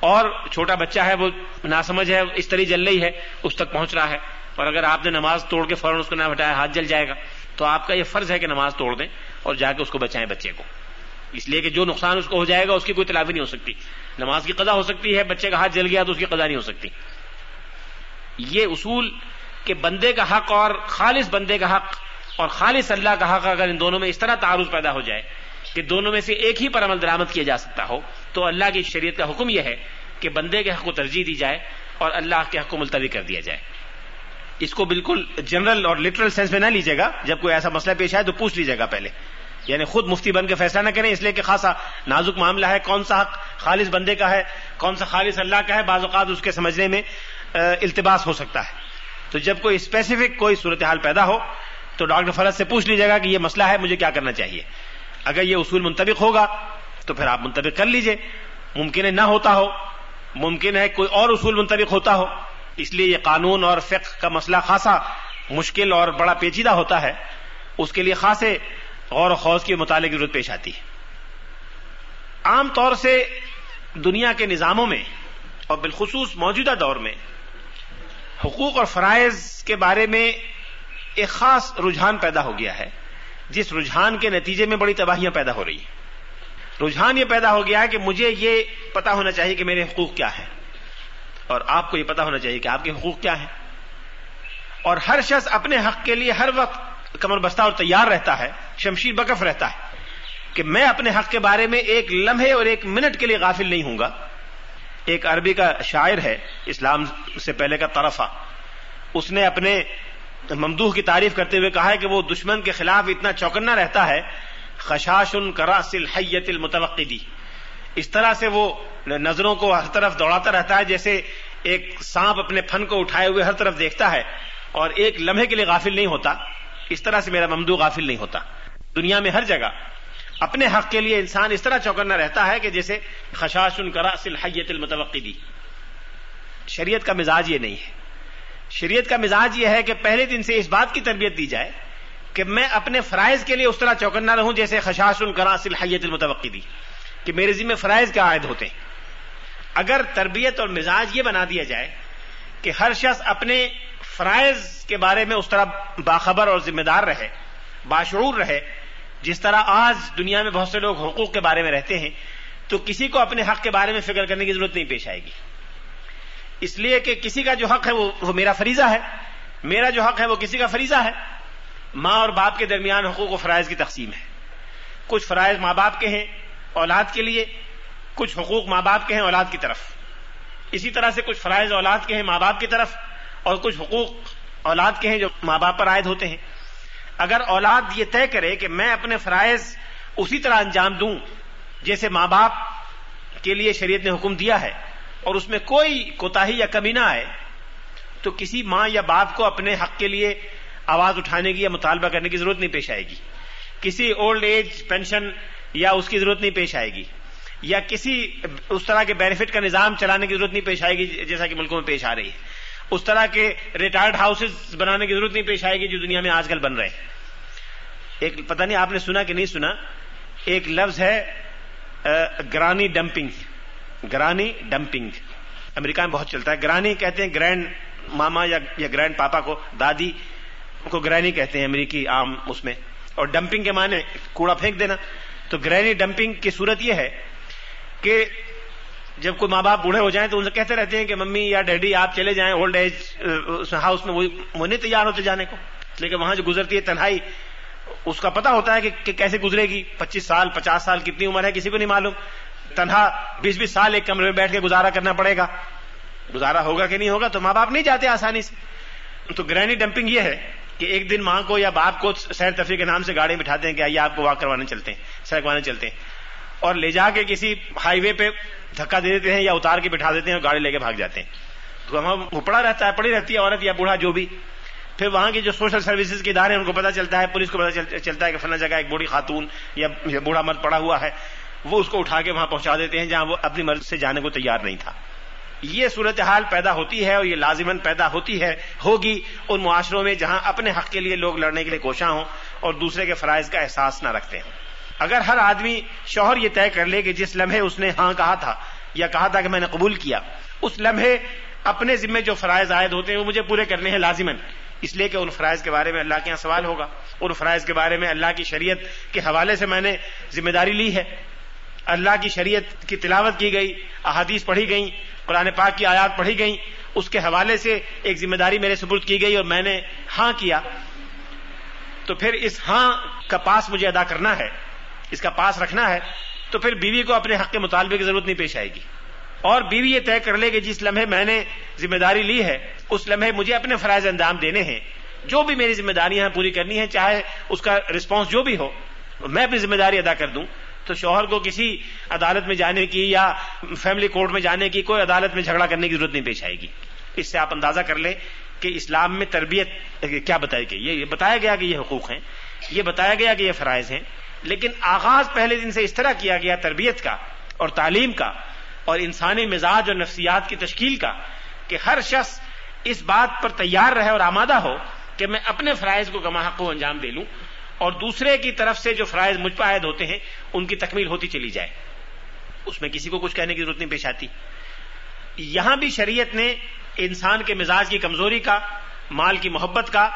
اور چھوٹا بچہ ہے، وہ ناسمجھ ہے، اس طرح جل رہی ہے، اس تک پہنچ رہا ہے۔ اور اگر آپ نے نماز توڑ کے فوراً اس کو نہ ہٹایا ہاتھ جل جائے گا، تو آپ کا یہ فرض ہے کہ نماز توڑ دیں اور جا کے اس کو بچائیں بچے کو۔ اس لیے کہ جو نقصان اس کو ہو جائے گا، اس کی کوئی تلافی نہیں ہو سکتی۔ نماز کی قضا ہو سکتی ہے، بچے کا ہاتھ جل گیا تو اس کی قضا نہیں ہو سکتی۔ یہ اصول کہ بندے کا حق اور خالص بندے کا حق اور خالص اللہ کا حق اگر ان دونوں میں اس طرح تعارض پیدا ہو جائے کہ دونوں میں سے ایک ہی پر عمل درامد کیا جا سکتا ہو، تو اللہ کی شریعت کا حکم یہ ہے کہ بندے کے حق کو ترجیح دی جائے اور اللہ کے حق کو ملتوی کر دیا جائے۔ اس کو بالکل جنرل اور لٹرل سینس میں نہ لیجیے گا، جب کوئی ایسا مسئلہ پیش آئے تو پوچھ لیجیے گا پہلے۔ یعنی خود مفتی بن کے فیصلہ نہ کریں، اس لیے کہ خاصا نازک معاملہ ہے کون سا حق خالص بندے کا ہے، کون سا خالص اللہ کا ہے، بعض اوقات اس کے سمجھنے میں التباس ہو سکتا ہے۔ تو جب کوئی اسپیسیفک کوئی صورتحال پیدا ہو، تو ڈاکٹر فرض سے پوچھ لیجیے گا کہ یہ مسئلہ ہے، مجھے کیا کرنا چاہیے؟ اگر یہ اصول منطبق ہوگا تو پھر آپ منطبق کر لیجیے۔ ممکن ہے نہ ہوتا ہو۔ ممکن ہے کوئی اور اصول منطبق ہوتا ہو۔ اس لیے یہ قانون اور فقہ کا مسئلہ خاصا مشکل اور بڑا پیچیدہ ہوتا ہے۔ اس کے لیے خاصے غور و خوض کے مطالعے کی ضرورت پیش آتی ہے۔ عام طور سے دنیا کے نظاموں میں اور بالخصوص موجودہ دور میں حقوق اور فرائض کے بارے میں ایک خاص رجحان پیدا ہو گیا ہے۔ جس رجحان کے نتیجے میں بڑی تباہیاں پیدا ہو رہی ہیں۔ رجحان یہ پیدا ہو گیا ہے کہ مجھے یہ پتا ہونا چاہیے کہ میرے حقوق کیا ہیں۔ اور آپ کو یہ پتا ہونا چاہیے کہ آپ کے حقوق کیا ہیں۔ اور ہر شخص اپنے حق کے لیے ہر وقت کمر بستہ اور تیار رہتا ہے، شمشیر بکف رہتا ہے کہ میں اپنے حق کے بارے میں ایک لمحے اور ایک منٹ کے لیے غافل نہیں ہوں گا۔ ایک عربی کا شاعر ہے، اسلام سے پہلے کا طرفہ، اس نے اپنے ممدوح کی تعریف کرتے ہوئے کہا ہے کہ وہ دشمن کے خلاف اتنا چوکنا رہتا ہے خشاش ان کراسل المتوقدی۔ اس طرح سے وہ نظروں کو ہر طرف دوڑاتا رہتا ہے، جیسے ایک سانپ اپنے پھن کو اٹھائے ہوئے ہر طرف دیکھتا ہے اور ایک لمحے کے لیے غافل نہیں ہوتا۔ اس طرح سے میرا ممدو غافل نہیں ہوتا۔ دنیا میں ہر جگہ اپنے حق کے لیے انسان اس طرح چوکنا رہتا ہے کہ جیسے خشاش کرا حیت المتوقی شریعت کا مزاج یہ نہیں ہے۔ شریعت کا مزاج یہ ہے کہ پہلے دن سے اس بات کی تربیت دی جائے کہ میں اپنے فرائض کے لیے اس طرح چوکنا رہوں جیسے خشاش کرا حیت المتوقی کہ میرے ذمہ فرائض کیا عائد ہوتے ہیں۔ اگر تربیت اور مزاج یہ بنا دیا جائے کہ ہر شخص اپنے فرائض کے بارے میں اس طرح باخبر اور ذمہ دار رہے، باشعور رہے، جس طرح آج دنیا میں بہت سے لوگ حقوق کے بارے میں رہتے ہیں، تو کسی کو اپنے حق کے بارے میں فکر کرنے کی ضرورت نہیں پیش آئے گی۔ اس لیے کہ کسی کا جو حق ہے وہ وہ میرا فریضہ ہے۔ میرا جو حق ہے وہ کسی کا فریضہ ہے۔ ماں اور باپ کے درمیان حقوق و فرائض کی تقسیم ہے۔ کچھ فرائض ماں باپ کے ہیں اولاد کے لیے، کچھ حقوق ماں باپ کے ہیں اولاد کی طرف۔ اسی طرح سے کچھ فرائض اولاد کے ہیں ماں باپ کی طرف، اور کچھ حقوق اولاد کے ہیں جو ماں باپ پر عائد ہوتے ہیں۔ اگر اولاد یہ طے کرے کہ میں اپنے فرائض اسی طرح انجام دوں جیسے ماں باپ کے لیے شریعت نے حکم دیا ہے اور اس میں کوئی کوتا یا کمی نہ آئے، تو کسی ماں یا باپ کو اپنے حق کے لیے آواز اٹھانے کی یا مطالبہ کرنے کی ضرورت نہیں پیش آئے گی۔ کسی اولڈ ایج پینشن یا اس کی ضرورت نہیں پیش آئے گی، یا کسی اس طرح کے بینیفٹ کا نظام چلانے کی ضرورت نہیں پیش آئے گی جیسا کہ ملکوں میں پیش آ رہی ہے۔ اس طرح کے ریٹائرڈ ہاؤسز بنانے کی ضرورت نہیں پیش آئے گی جو دنیا میں آج کل بن رہے ہیں۔ ایک پتہ نہیں آپ نے سنا کہ نہیں سنا، ایک لفظ ہے گرانی ڈمپنگ گرانی ڈمپنگ۔ امریکہ میں بہت چلتا ہے۔ گرانی کہتے ہیں گرینڈ ماما یا گرینڈ پاپا کو، دادی کو گرانی کہتے ہیں امریکی عام اس میں۔ اور ڈمپنگ کے معنی کوڑا پھینک دینا۔ تو گرینی ڈمپنگ کی صورت یہ ہے کہ جب کوئی ماں باپ بوڑھے ہو جائیں تو ان سے کہتے رہتے ہیں کہ ممی یا ڈیڈی آپ چلے جائیں اولڈ ایج ہاؤس میں، وہ نہیں تیار ہوتے جانے کو۔ لیکن وہاں جو گزرتی ہے تنہائی، اس کا پتا ہوتا ہے کہ کیسے گزرے گی۔ پچیس سال، پچاس سال کتنی عمر ہے، کسی کو نہیں معلوم۔ تنہا بیس بیس سال ایک کمرے میں بیٹھ کے گزارا کرنا پڑے گا۔ گزارا ہوگا کہ نہیں ہوگا تو ماں باپ نہیں جاتے آسانی سے۔ تو گرینی ڈمپنگ یہ ہے کہ ایک دن ماں کو یا باپ کو سیر تفریح کے نام سے گاڑی بٹھاتے ہیں کہ آئیے آپ کو واک کروانے چلتے ہیں، سیر کروانے چلتے ہیں۔ اور لے جا کے کسی ہائی وے پہ دھکا دے دیتے ہیں یا اتار کے بٹھا دیتے ہیں اور گاڑی لے کے بھاگ جاتے ہیں۔ تو وہاں وہ پڑا رہتا ہے، پڑی رہتی ہے عورت یا بوڑھا جو بھی۔ پھر وہاں کی جو سوشل سروسز کے ادارے ہیں، ان کو پتا چلتا ہے، پولیس کو پتا چلتا ہے کہ فلاں جگہ ایک بوڑھی خاتون یا بوڑھا مرد پڑا ہوا ہے۔ وہ اس کو اٹھا کے وہاں پہنچا دیتے ہیں جہاں وہ اپنی مرض سے جانے کو تیار نہیں تھا۔ یہ صورتحال پیدا ہوتی ہے اور یہ لازمن پیدا ہوتی ہے، ہوگی ان معاشروں میں جہاں اپنے حق کے لیے لوگ لڑنے کے لیے کوشاں ہوں اور دوسرے کے فرائض کا احساس نہ رکھتے ہیں اگر ہر آدمی شوہر یہ طے کر لے کہ جس لمحے اس نے ہاں کہا تھا یا کہا تھا کہ میں نے قبول کیا، اس لمحے اپنے ذمے جو فرائض عائد ہوتے ہیں وہ مجھے پورے کرنے ہیں لازمن اس لیے کہ ان فرائض کے بارے میں اللہ کے یہاں سوال ہوگا۔ ان فرائض کے بارے میں اللہ کی شریعت کے حوالے سے میں نے ذمہ داری لی ہے۔ اللہ کی شریعت کی تلاوت کی گئی، احادیث پڑھی گئی قرآن پاک کی آیات پڑھی گئی اس کے حوالے سے ایک ذمہ داری میرے سپرد کی گئی اور میں نے ہاں کیا۔ تو پھر اس ہاں کا پاس مجھے ادا کرنا ہے، اس کا پاس رکھنا ہے، تو پھر بیوی کو اپنے حق کے مطالبے کی ضرورت نہیں پیش آئے گی۔ اور بیوی یہ طے کر لے کہ جس لمحے میں نے ذمہ داری لی ہے، اس لمحے مجھے اپنے فرائض انجام دینے ہیں۔ جو بھی میری ذمہ داریاں پوری کرنی ہیں، چاہے اس کا رسپانس جو بھی ہو، میں اپنی ذمہ داری ادا کر دوں۔ تو شوہر کو کسی عدالت میں جانے کی یا فیملی کورٹ میں جانے کی کوئی عدالت میں جھگڑا کرنے کی ضرورت نہیں پیش آئے گی۔ اس سے آپ اندازہ کر لیں کہ اسلام میں تربیت، کیا بتائی گئی یہ بتایا گیا کہ یہ حقوق ہیں، یہ بتایا گیا کہ یہ فرائض ہیں، لیکن آغاز پہلے دن سے اس طرح کیا گیا تربیت کا اور تعلیم کا اور انسانی مزاج اور نفسیات کی تشکیل کا کہ ہر شخص اس بات پر تیار رہے اور آمادہ ہو کہ میں اپنے فرائض کو گما حق کو انجام دے لوں۔ اور دوسرے کی طرف سے جو فرائض مجھ پہ عائد ہوتے ہیں، ان کی تکمیل ہوتی چلی جائے۔ اس میں کسی کو کچھ کہنے کی ضرورت نہیں، پیش آتی۔ یہاں بھی شریعت نے انسان کے مزاج کی کمزوری کا، مال کی محبت کا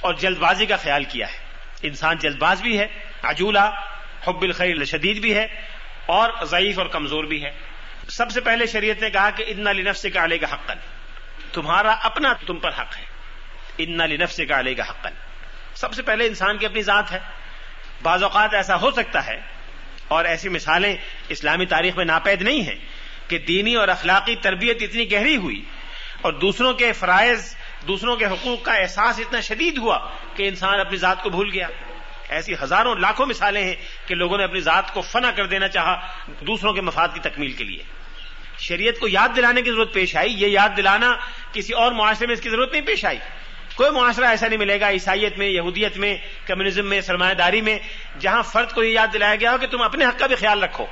اور جلد بازی کا خیال کیا ہے۔ انسان جلد باز بھی ہے عجولا حب الخیر شدید بھی ہے اور ضعیف اور کمزور بھی ہے۔ سب سے پہلے شریعت نے کہا کہ ادنا لنفس کا علیہ کا حقن تمہارا اپنا تم پر حق ہے۔ ادنا لنفس کا علیہ کا حقن سب سے پہلے انسان کی اپنی ذات ہے۔ بعض اوقات ایسا ہو سکتا ہے، اور ایسی مثالیں اسلامی تاریخ میں ناپید نہیں ہیں کہ دینی اور اخلاقی تربیت اتنی گہری ہوئی اور دوسروں کے فرائض، دوسروں کے حقوق کا احساس اتنا شدید ہوا کہ انسان اپنی ذات کو بھول گیا۔ ایسی ہزاروں لاکھوں مثالیں ہیں کہ لوگوں نے اپنی ذات کو فنا کر دینا چاہا دوسروں کے مفاد کی تکمیل کے لیے۔ شریعت کو یاد دلانے کی ضرورت پیش آئی، یہ یاد دلانا کسی اور معاشرے میں اس کی ضرورت نہیں پیش آئی۔ کوئی معاشرہ ایسا نہیں ملے گا عیسائیت میں، یہودیت میں، کمیونزم میں، سرمایہ داری میں، جہاں فرد کو یہ یاد دلایا گیا ہو کہ تم اپنے حق کا بھی خیال رکھو۔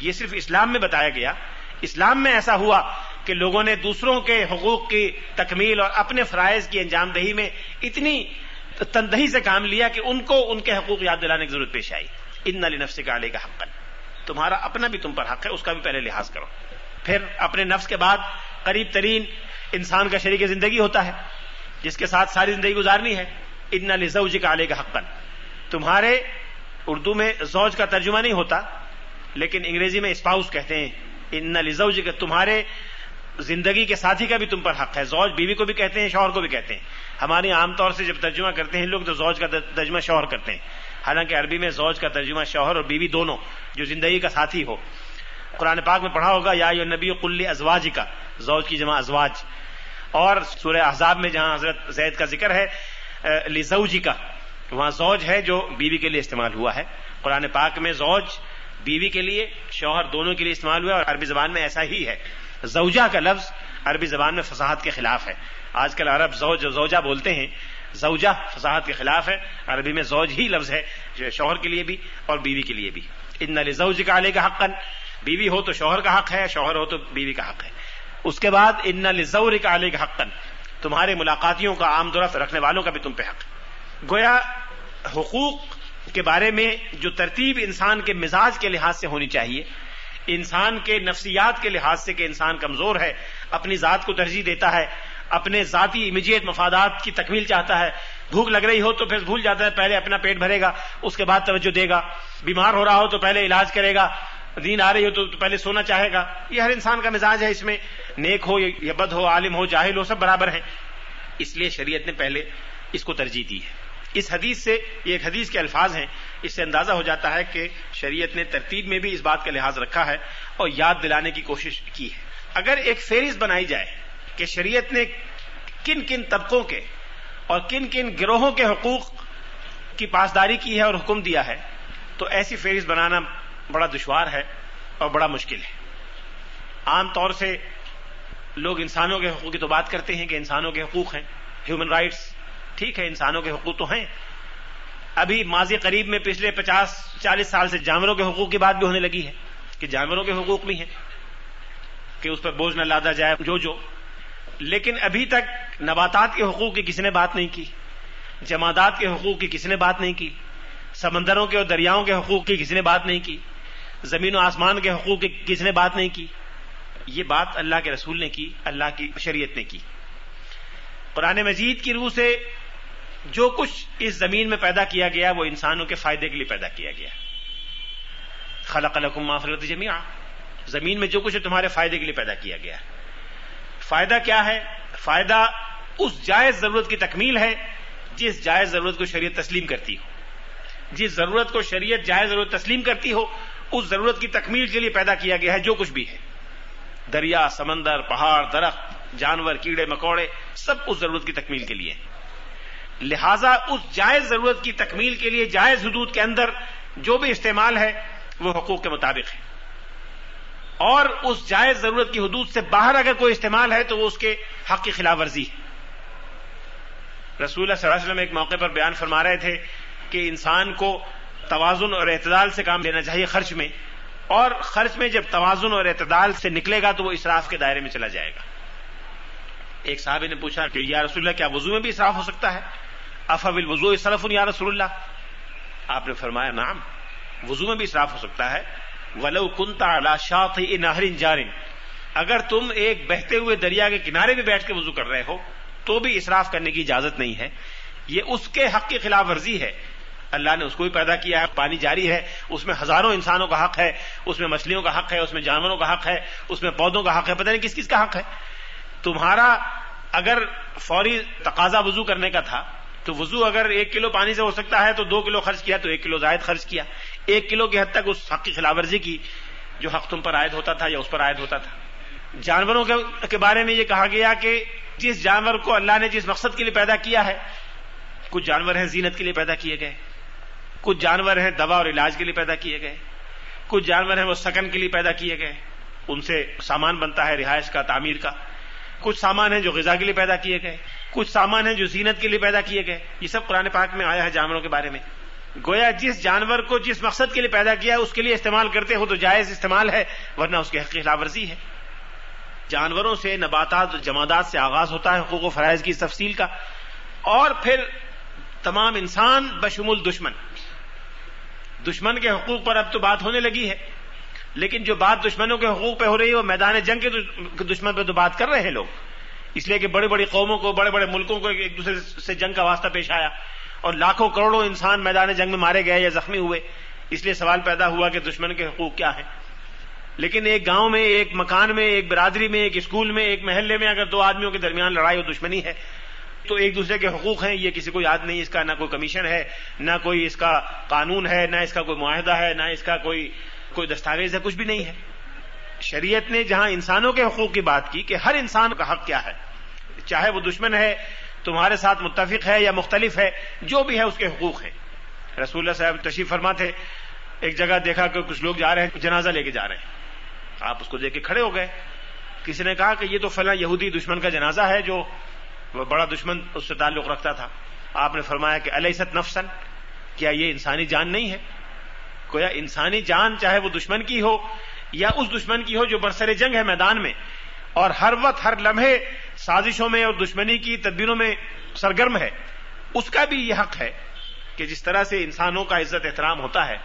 یہ صرف اسلام میں بتایا گیا۔ اسلام میں ایسا ہوا کہ لوگوں نے دوسروں کے حقوق کی تکمیل اور اپنے فرائض کی انجام دہی میں اتنی تندہی سے کام لیا کہ ان کو ان کے حقوق یاد دلانے کی ضرورت پیش آئی۔ ان علی نفس کا علیہ کا حق تمہارا اپنا بھی تم پر حق ہے، اس کا بھی پہلے لحاظ کرو۔ پھر اپنے نفس کے بعد قریب ترین انسان کا شریک زندگی ہوتا ہے۔ جس کے ساتھ ساری زندگی گزارنی ہے ان لزوج کا علیہ کا حق تمہارے اردو میں زوج کا ترجمہ نہیں ہوتا، لیکن انگریزی میں اسپاؤس کہتے ہیں ان لزوج کا تمہارے زندگی کے ساتھی کا بھی تم پر حق ہے۔ زوج بیوی کو بھی کہتے ہیں، شوہر کو بھی کہتے ہیں۔ ہماری عام طور سے جب ترجمہ کرتے ہیں لوگ، تو زوج کا ترجمہ شوہر کرتے ہیں۔ حالانکہ عربی میں زوج کا ترجمہ شوہر اور بیوی دونوں، جو زندگی کا ساتھی ہو۔ قرآن پاک میں پڑھا ہوگا، یا نبی کل ازواج کا زوج کی جمع ازواج۔ اور سورہ احزاب میں جہاں حضرت زید کا ذکر ہے لزوجی کا، وہاں زوج ہے جو بیوی کے لیے استعمال ہوا ہے۔ قرآن پاک میں زوج بیوی کے لیے، شوہر دونوں کے لیے استعمال ہوا ہے اور عربی زبان میں ایسا ہی ہے۔ زوجہ کا لفظ عربی زبان میں فصاحت کے خلاف ہے۔ آج کل عرب زوج، زوجہ بولتے ہیں، زوجہ فصاحت کے خلاف ہے۔ عربی میں زوج ہی لفظ ہے، جو شوہر کے لیے بھی اور بیوی کے لیے بھی۔ ان زوج کا علیہ کا حق بیوی ہو تو شوہر کا حق ہے، شوہر ہو تو بیوی کا حق ہے۔ اس کے بعد ان لزور کا علیہ کا حق تمہارے ملاقاتیوں کا عام درخت رکھنے والوں کا بھی تم پہ حق۔ گویا حقوق کے بارے میں جو ترتیب انسان کے مزاج کے لحاظ سے ہونی چاہیے، انسان کے نفسیات کے لحاظ سے کہ انسان کمزور ہے، اپنی ذات کو ترجیح دیتا ہے، اپنے ذاتی امیجیٹ مفادات کی تکمیل چاہتا ہے۔ بھوک لگ رہی ہو تو پھر بھول جاتا ہے، پہلے اپنا پیٹ بھرے گا، اس کے بعد توجہ دے گا۔ بیمار ہو رہا ہو تو پہلے علاج کرے گا۔ دین آ رہی ہو تو پہلے سونا چاہے گا۔ یہ ہر انسان کا مزاج ہے اس میں۔ نیک ہو یا بد ہو، عالم ہو، جاہل ہو، سب برابر ہیں۔ اس لیے شریعت نے پہلے اس کو ترجیح دی ہے۔ اس حدیث سے یہ ایک حدیث کے الفاظ ہیں۔ اس سے اندازہ ہو جاتا ہے کہ شریعت نے ترتیب میں بھی اس بات کا لحاظ رکھا ہے اور یاد دلانے کی کوشش کی ہے۔ اگر ایک فہرست بنائی جائے کہ شریعت نے کن کن طبقوں کے اور کن کن گروہوں کے حقوق کی پاسداری کی ہے اور حکم دیا ہے، تو ایسی فہرست بنانا بڑا دشوار ہے اور بڑا مشکل ہے۔ عام طور سے لوگ انسانوں کے حقوق کی تو بات کرتے ہیں کہ انسانوں کے حقوق ہیں ہیومن رائٹس ٹھیک ہے، انسانوں کے حقوق تو ہیں۔ ابھی ماضی قریب میں پچھلے پچاس، چالیس سال سے جانوروں کے حقوق کی بات بھی ہونے لگی ہے کہ جانوروں کے حقوق بھی ہیں، کہ اس پر بوجھ نہ لادا جائے، جو جو۔ لیکن ابھی تک نباتات کے حقوق کی کسی نے بات نہیں کی، جمادات کے حقوق کی کسی نے بات نہیں کی، سمندروں کے اور دریاؤں کے حقوق کی کسی نے بات نہیں کی۔ زمین و آسمان کے حقوق کی کسی نے بات نہیں کی؟ یہ بات اللہ کے رسول نے کی، اللہ کی شریعت نے کی۔ قرآن مجید کی روح سے جو کچھ اس زمین میں پیدا کیا گیا، وہ انسانوں کے فائدے کے لیے پیدا کیا گیا۔ خلق لکم ما فلت جميعا زمین میں جو کچھ ہے تمہارے فائدے کے لیے پیدا کیا گیا۔ فائدہ کیا ہے؟ فائدہ اس جائز ضرورت کی تکمیل ہے جس جائز ضرورت کو شریعت تسلیم کرتی ہو۔ جس ضرورت کو شریعت جائز ضرورت تسلیم کرتی ہو اس ضرورت کی تکمیل کے لیے پیدا کیا گیا ہے، جو کچھ بھی ہے۔ دریا، سمندر، پہاڑ، درخت، جانور، کیڑے، مکوڑے، سب اس ضرورت کی تکمیل کے لیے۔ لہذا اس جائز ضرورت کی تکمیل کے لیے جائز حدود کے اندر جو بھی استعمال ہے، وہ حقوق کے مطابق ہے۔ اور اس جائز ضرورت کی حدود سے باہر اگر کوئی استعمال ہے، تو وہ اس کے حق کی خلاف ورزی ہے۔ رسول اللہ صلی اللہ علیہ وسلم ایک موقع پر بیان فرما رہے تھے کہ انسان کو توازن اور اعتدال سے کام لینا چاہیے خرچ میں اور خرچ میں جب توازن اور اعتدال سے نکلے گا تو وہ اسراف کے دائرے میں چلا جائے گا۔ ایک صاحب نے پوچھا کہ یا رسول اللہ، کیا وضو میں بھی اسراف ہو سکتا ہے؟ افل وضو صرف یا رسول اللہ؟ آپ نے فرمایا نام وضو میں بھی اسراف ہو سکتا ہے۔ ولو کنتا شاط نہرین جارن اگر تم ایک بہتے ہوئے دریا کے کنارے میں بیٹھ کے وضو کر رہے ہو، تو بھی اسراف کرنے کی اجازت نہیں ہے۔ یہ اس کے حق کی خلاف ورزی ہے۔ اللہ نے اس کو بھی پیدا کیا ہے، پانی جاری ہے، اس میں ہزاروں انسانوں کا حق ہے، اس میں مچھلیوں کا حق ہے، اس میں جانوروں کا حق ہے، اس میں پودوں کا حق ہے، پتہ نہیں کس کس کا حق ہے۔ تمہارا اگر فوری تقاضا وضو کرنے کا تھا، تو وضو اگر ایک کلو پانی سے ہو سکتا ہے، تو دو کلو خرچ کیا، تو ایک کلو زائد خرچ کیا۔ ایک کلو کی حد تک اس حق کی خلاف ورزی کی جو حق تم پر عائد ہوتا تھا یا اس پر عائد ہوتا تھا۔ جانوروں کے بارے میں یہ کہا گیا کہ جس جانور کو اللہ نے جس مقصد کے لیے پیدا کیا ہے، کچھ جانور ہیں زینت کے لیے پیدا کیے گئے۔ کچھ جانور ہیں دوا اور علاج کے لیے پیدا کیے گئے، کچھ جانور ہیں وہ سکن کے لیے پیدا کیے گئے، ان سے سامان بنتا ہے رہائش کا، تعمیر کا۔ کچھ سامان ہیں جو غذا کے لیے پیدا کیے گئے، کچھ سامان ہیں جو زینت کے لیے پیدا کیے گئے۔ یہ سب قرآن پاک میں آیا ہے جانوروں کے بارے میں۔ گویا جس جانور کو جس مقصد کے لیے پیدا کیا ہے، اس کے لیے استعمال کرتے ہو تو جائز استعمال ہے، ورنہ اس کی حقیقی خلاف ورزی ہے۔ جانوروں سے نباتات جمادات سے آغاز ہوتا ہے حقوق و فرائض کی تفصیل کا۔ اور پھر تمام انسان بشمول دشمن۔ دشمن کے حقوق پر اب تو بات ہونے لگی ہے۔ لیکن جو بات دشمنوں کے حقوق پہ ہو رہی ہے، وہ میدان جنگ کے دشمن پہ تو بات کر رہے ہیں لوگ۔ اس لیے کہ بڑی بڑی قوموں کو، بڑے بڑے ملکوں کو ایک دوسرے سے جنگ کا واسطہ پیش آیا۔ اور لاکھوں کروڑوں انسان میدان جنگ میں مارے گئے یا زخمی ہوئے۔ اس لیے سوال پیدا ہوا کہ دشمن کے حقوق کیا ہیں۔ لیکن ایک گاؤں میں، ایک مکان میں، ایک برادری میں، ایک اسکول میں، ایک محلے میں اگر دو آدمیوں کے درمیان لڑائی اور دشمنی ہے تو ایک دوسرے کے حقوق ہیں، یہ کسی کو یاد نہیں، اس کا نہ کوئی کمیشن ہے، نہ کوئی اس کا قانون ہے، نہ اس کا کوئی معاہدہ ہے، نہ اس کا کوئی کوئی دستاویز ہے، کچھ بھی نہیں ہے۔ شریعت نے جہاں انسانوں کے حقوق کی بات کی کہ ہر انسان کا حق کیا ہے، چاہے وہ دشمن ہے، تمہارے ساتھ متفق ہے یا مختلف ہے، جو بھی ہے اس کے حقوق ہیں۔ رسول اللہ صاحب تشریف فرما تھے ایک جگہ دیکھا کہ کچھ لوگ جا رہے ہیں، جنازہ لے کے جا رہے ہیں۔ آپ اس کو دیکھ کے کھڑے ہو گئے۔ کسی نے کہا کہ یہ تو فلاں یہودی دشمن کا جنازہ ہے جو وہ بڑا دشمن اس سے تعلق رکھتا تھا۔ آپ نے فرمایا کہ علیست نفسن؟ کیا یہ انسانی جان نہیں ہے؟ کویا انسانی جان چاہے وہ دشمن کی ہو یا اس دشمن کی ہو جو برسر جنگ ہے میدان میں، اور ہر وقت ہر لمحے سازشوں میں اور دشمنی کی تدبیروں میں سرگرم ہے۔ اس کا بھی یہ حق ہے کہ جس طرح سے انسانوں کا عزت احترام ہوتا ہے،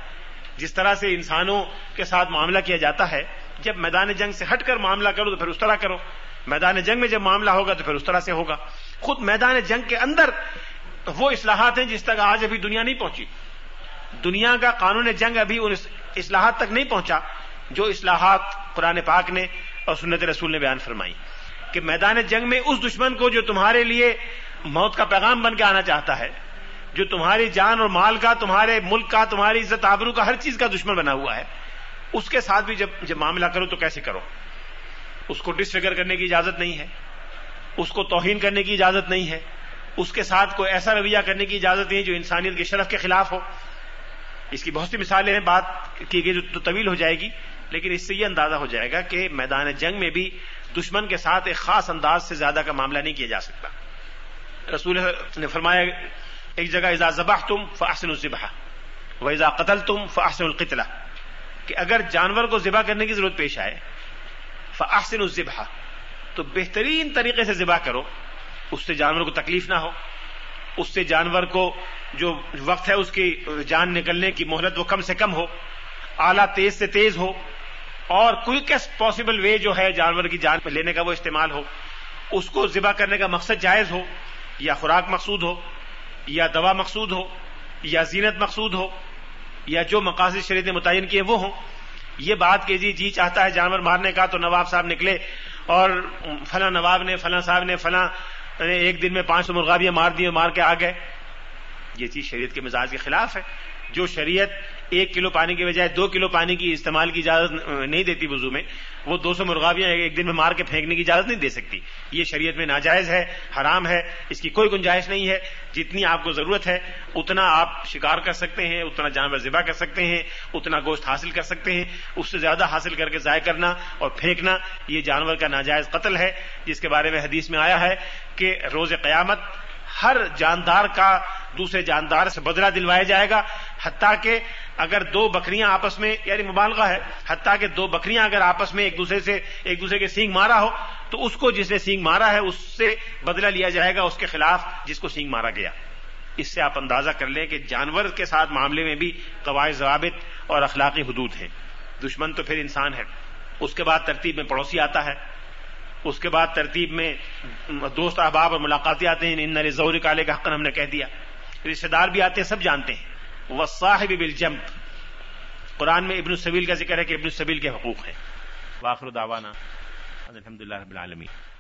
جس طرح سے انسانوں کے ساتھ معاملہ کیا جاتا ہے، جب میدان جنگ سے ہٹ کر معاملہ کرو تو پھر اس طرح کرو۔ میدان جنگ میں جب معاملہ ہوگا تو پھر اس طرح سے ہوگا۔ خود میدان جنگ کے اندر وہ اصلاحات ہیں جس تک آج ابھی دنیا نہیں پہنچی۔ دنیا کا قانون جنگ ابھی ان اصلاحات تک نہیں پہنچا جو اصلاحات قرآن پاک نے اور سنت رسول نے بیان فرمائی۔ کہ میدان جنگ میں اس دشمن کو جو تمہارے لیے موت کا پیغام بن کے آنا چاہتا ہے، جو تمہاری جان اور مال کا، تمہارے ملک کا، تمہاری عزت آبرو کا ہر چیز کا دشمن بنا ہوا ہے۔ اس کے ساتھ بھی جب جب معاملہ کرو تو کیسے کرو؟ اس کو ڈس فگر کرنے کی اجازت نہیں ہے، اس کو توہین کرنے کی اجازت نہیں ہے، اس کے ساتھ کوئی ایسا رویہ کرنے کی اجازت نہیں جو انسانیت کے شرف کے خلاف ہو۔ اس کی بہت سی مثالیں ہیں، بات کی گئی جو طویل ہو جائے گی، لیکن اس سے یہ اندازہ ہو جائے گا کہ میدان جنگ میں بھی دشمن کے ساتھ ایک خاص انداز سے زیادہ کا معاملہ نہیں کیا جا سکتا۔ رسول نے فرمایا، ایک جگہ اذا ذبح تم فاحسن الذبح و اذا قتل تم فاحسن القتلہ کہ اگر جانور کو ذبح کرنے کی ضرورت پیش آئے فاحسن الذبح۔ تو بہترین طریقے سے ذبح کرو۔ اس سے جانور کو تکلیف نہ ہو۔ اس سے جانور کو جو وقت ہے اس کی جان نکلنے کی مہلت وہ کم سے کم ہو۔ اعلیٰ تیز سے تیز ہو۔ اور کوئکسٹ پاسبل وے جو ہے جانور کی جان لینے کا وہ استعمال ہو۔ اس کو ذبح کرنے کا مقصد جائز ہو، یا خوراک مقصود ہو، یا دوا مقصود ہو، یا زینت مقصود ہو، یا جو مقاصد شریعت متعین کیے وہ ہوں۔ یہ بات کہ جی جی چاہتا ہے جانور مارنے کا تو نواب صاحب نکلے اور فلاں نواب نے، فلاں صاحب نے، فلاں ایک دن میں پانچ سو مرغابیاں مار دی مار کے آ گئے۔ یہ چیز شریعت کے مزاج کے خلاف ہے۔ جو شریعت ایک کلو پانی کے بجائے دو کلو پانی کی استعمال کی اجازت نہیں دیتی وضو میں، وہ دو سو مرغابیاں ایک دن میں مار کے پھینکنے کی اجازت نہیں دے سکتی۔ یہ شریعت میں ناجائز ہے، حرام ہے، اس کی کوئی گنجائش نہیں ہے۔ جتنی آپ کو ضرورت ہے، اتنا آپ شکار کر سکتے ہیں، اتنا جانور ذبح کر سکتے ہیں، اتنا گوشت حاصل کر سکتے ہیں۔ اس سے زیادہ حاصل کر کے ضائع کرنا اور پھینکنا، یہ جانور کا ناجائز قتل ہے۔ جس کے بارے میں حدیث میں آیا ہے کہ روز قیامت ہر جاندار کا دوسرے جاندار سے بدلہ دلوایا جائے گا۔ حتیٰ کہ اگر دو بکریاں آپس میں یعنی مبالغہ ہے، حتیٰ کہ دو بکریاں اگر آپس میں ایک دوسرے سے، ایک دوسرے کے سینگ مارا ہو، تو اس کو جس نے سینگ مارا ہے، اس سے بدلہ لیا جائے گا، اس کے خلاف جس کو سینگ مارا گیا۔ اس سے آپ اندازہ کر لیں کہ جانور کے ساتھ معاملے میں بھی قواعد ضوابط اور اخلاقی حدود ہیں۔ دشمن تو پھر انسان ہے۔ اس کے بعد ترتیب میں پڑوسی آتا ہے۔ اس کے بعد ترتیب میں دوست احباب اور ملاقاتی آتے ہیں۔ ان نئے ضوری کالے کا حق ہم نے کہہ دیا۔ رشتے دار بھی آتے ہیں، سب جانتے ہیں۔ وہ صاحب بل قرآن میں ابن السبیل کا ذکر ہے کہ ابن السبیل کے حقوق ہیں۔ واخر داوانا الحمد للہ رب العالمین۔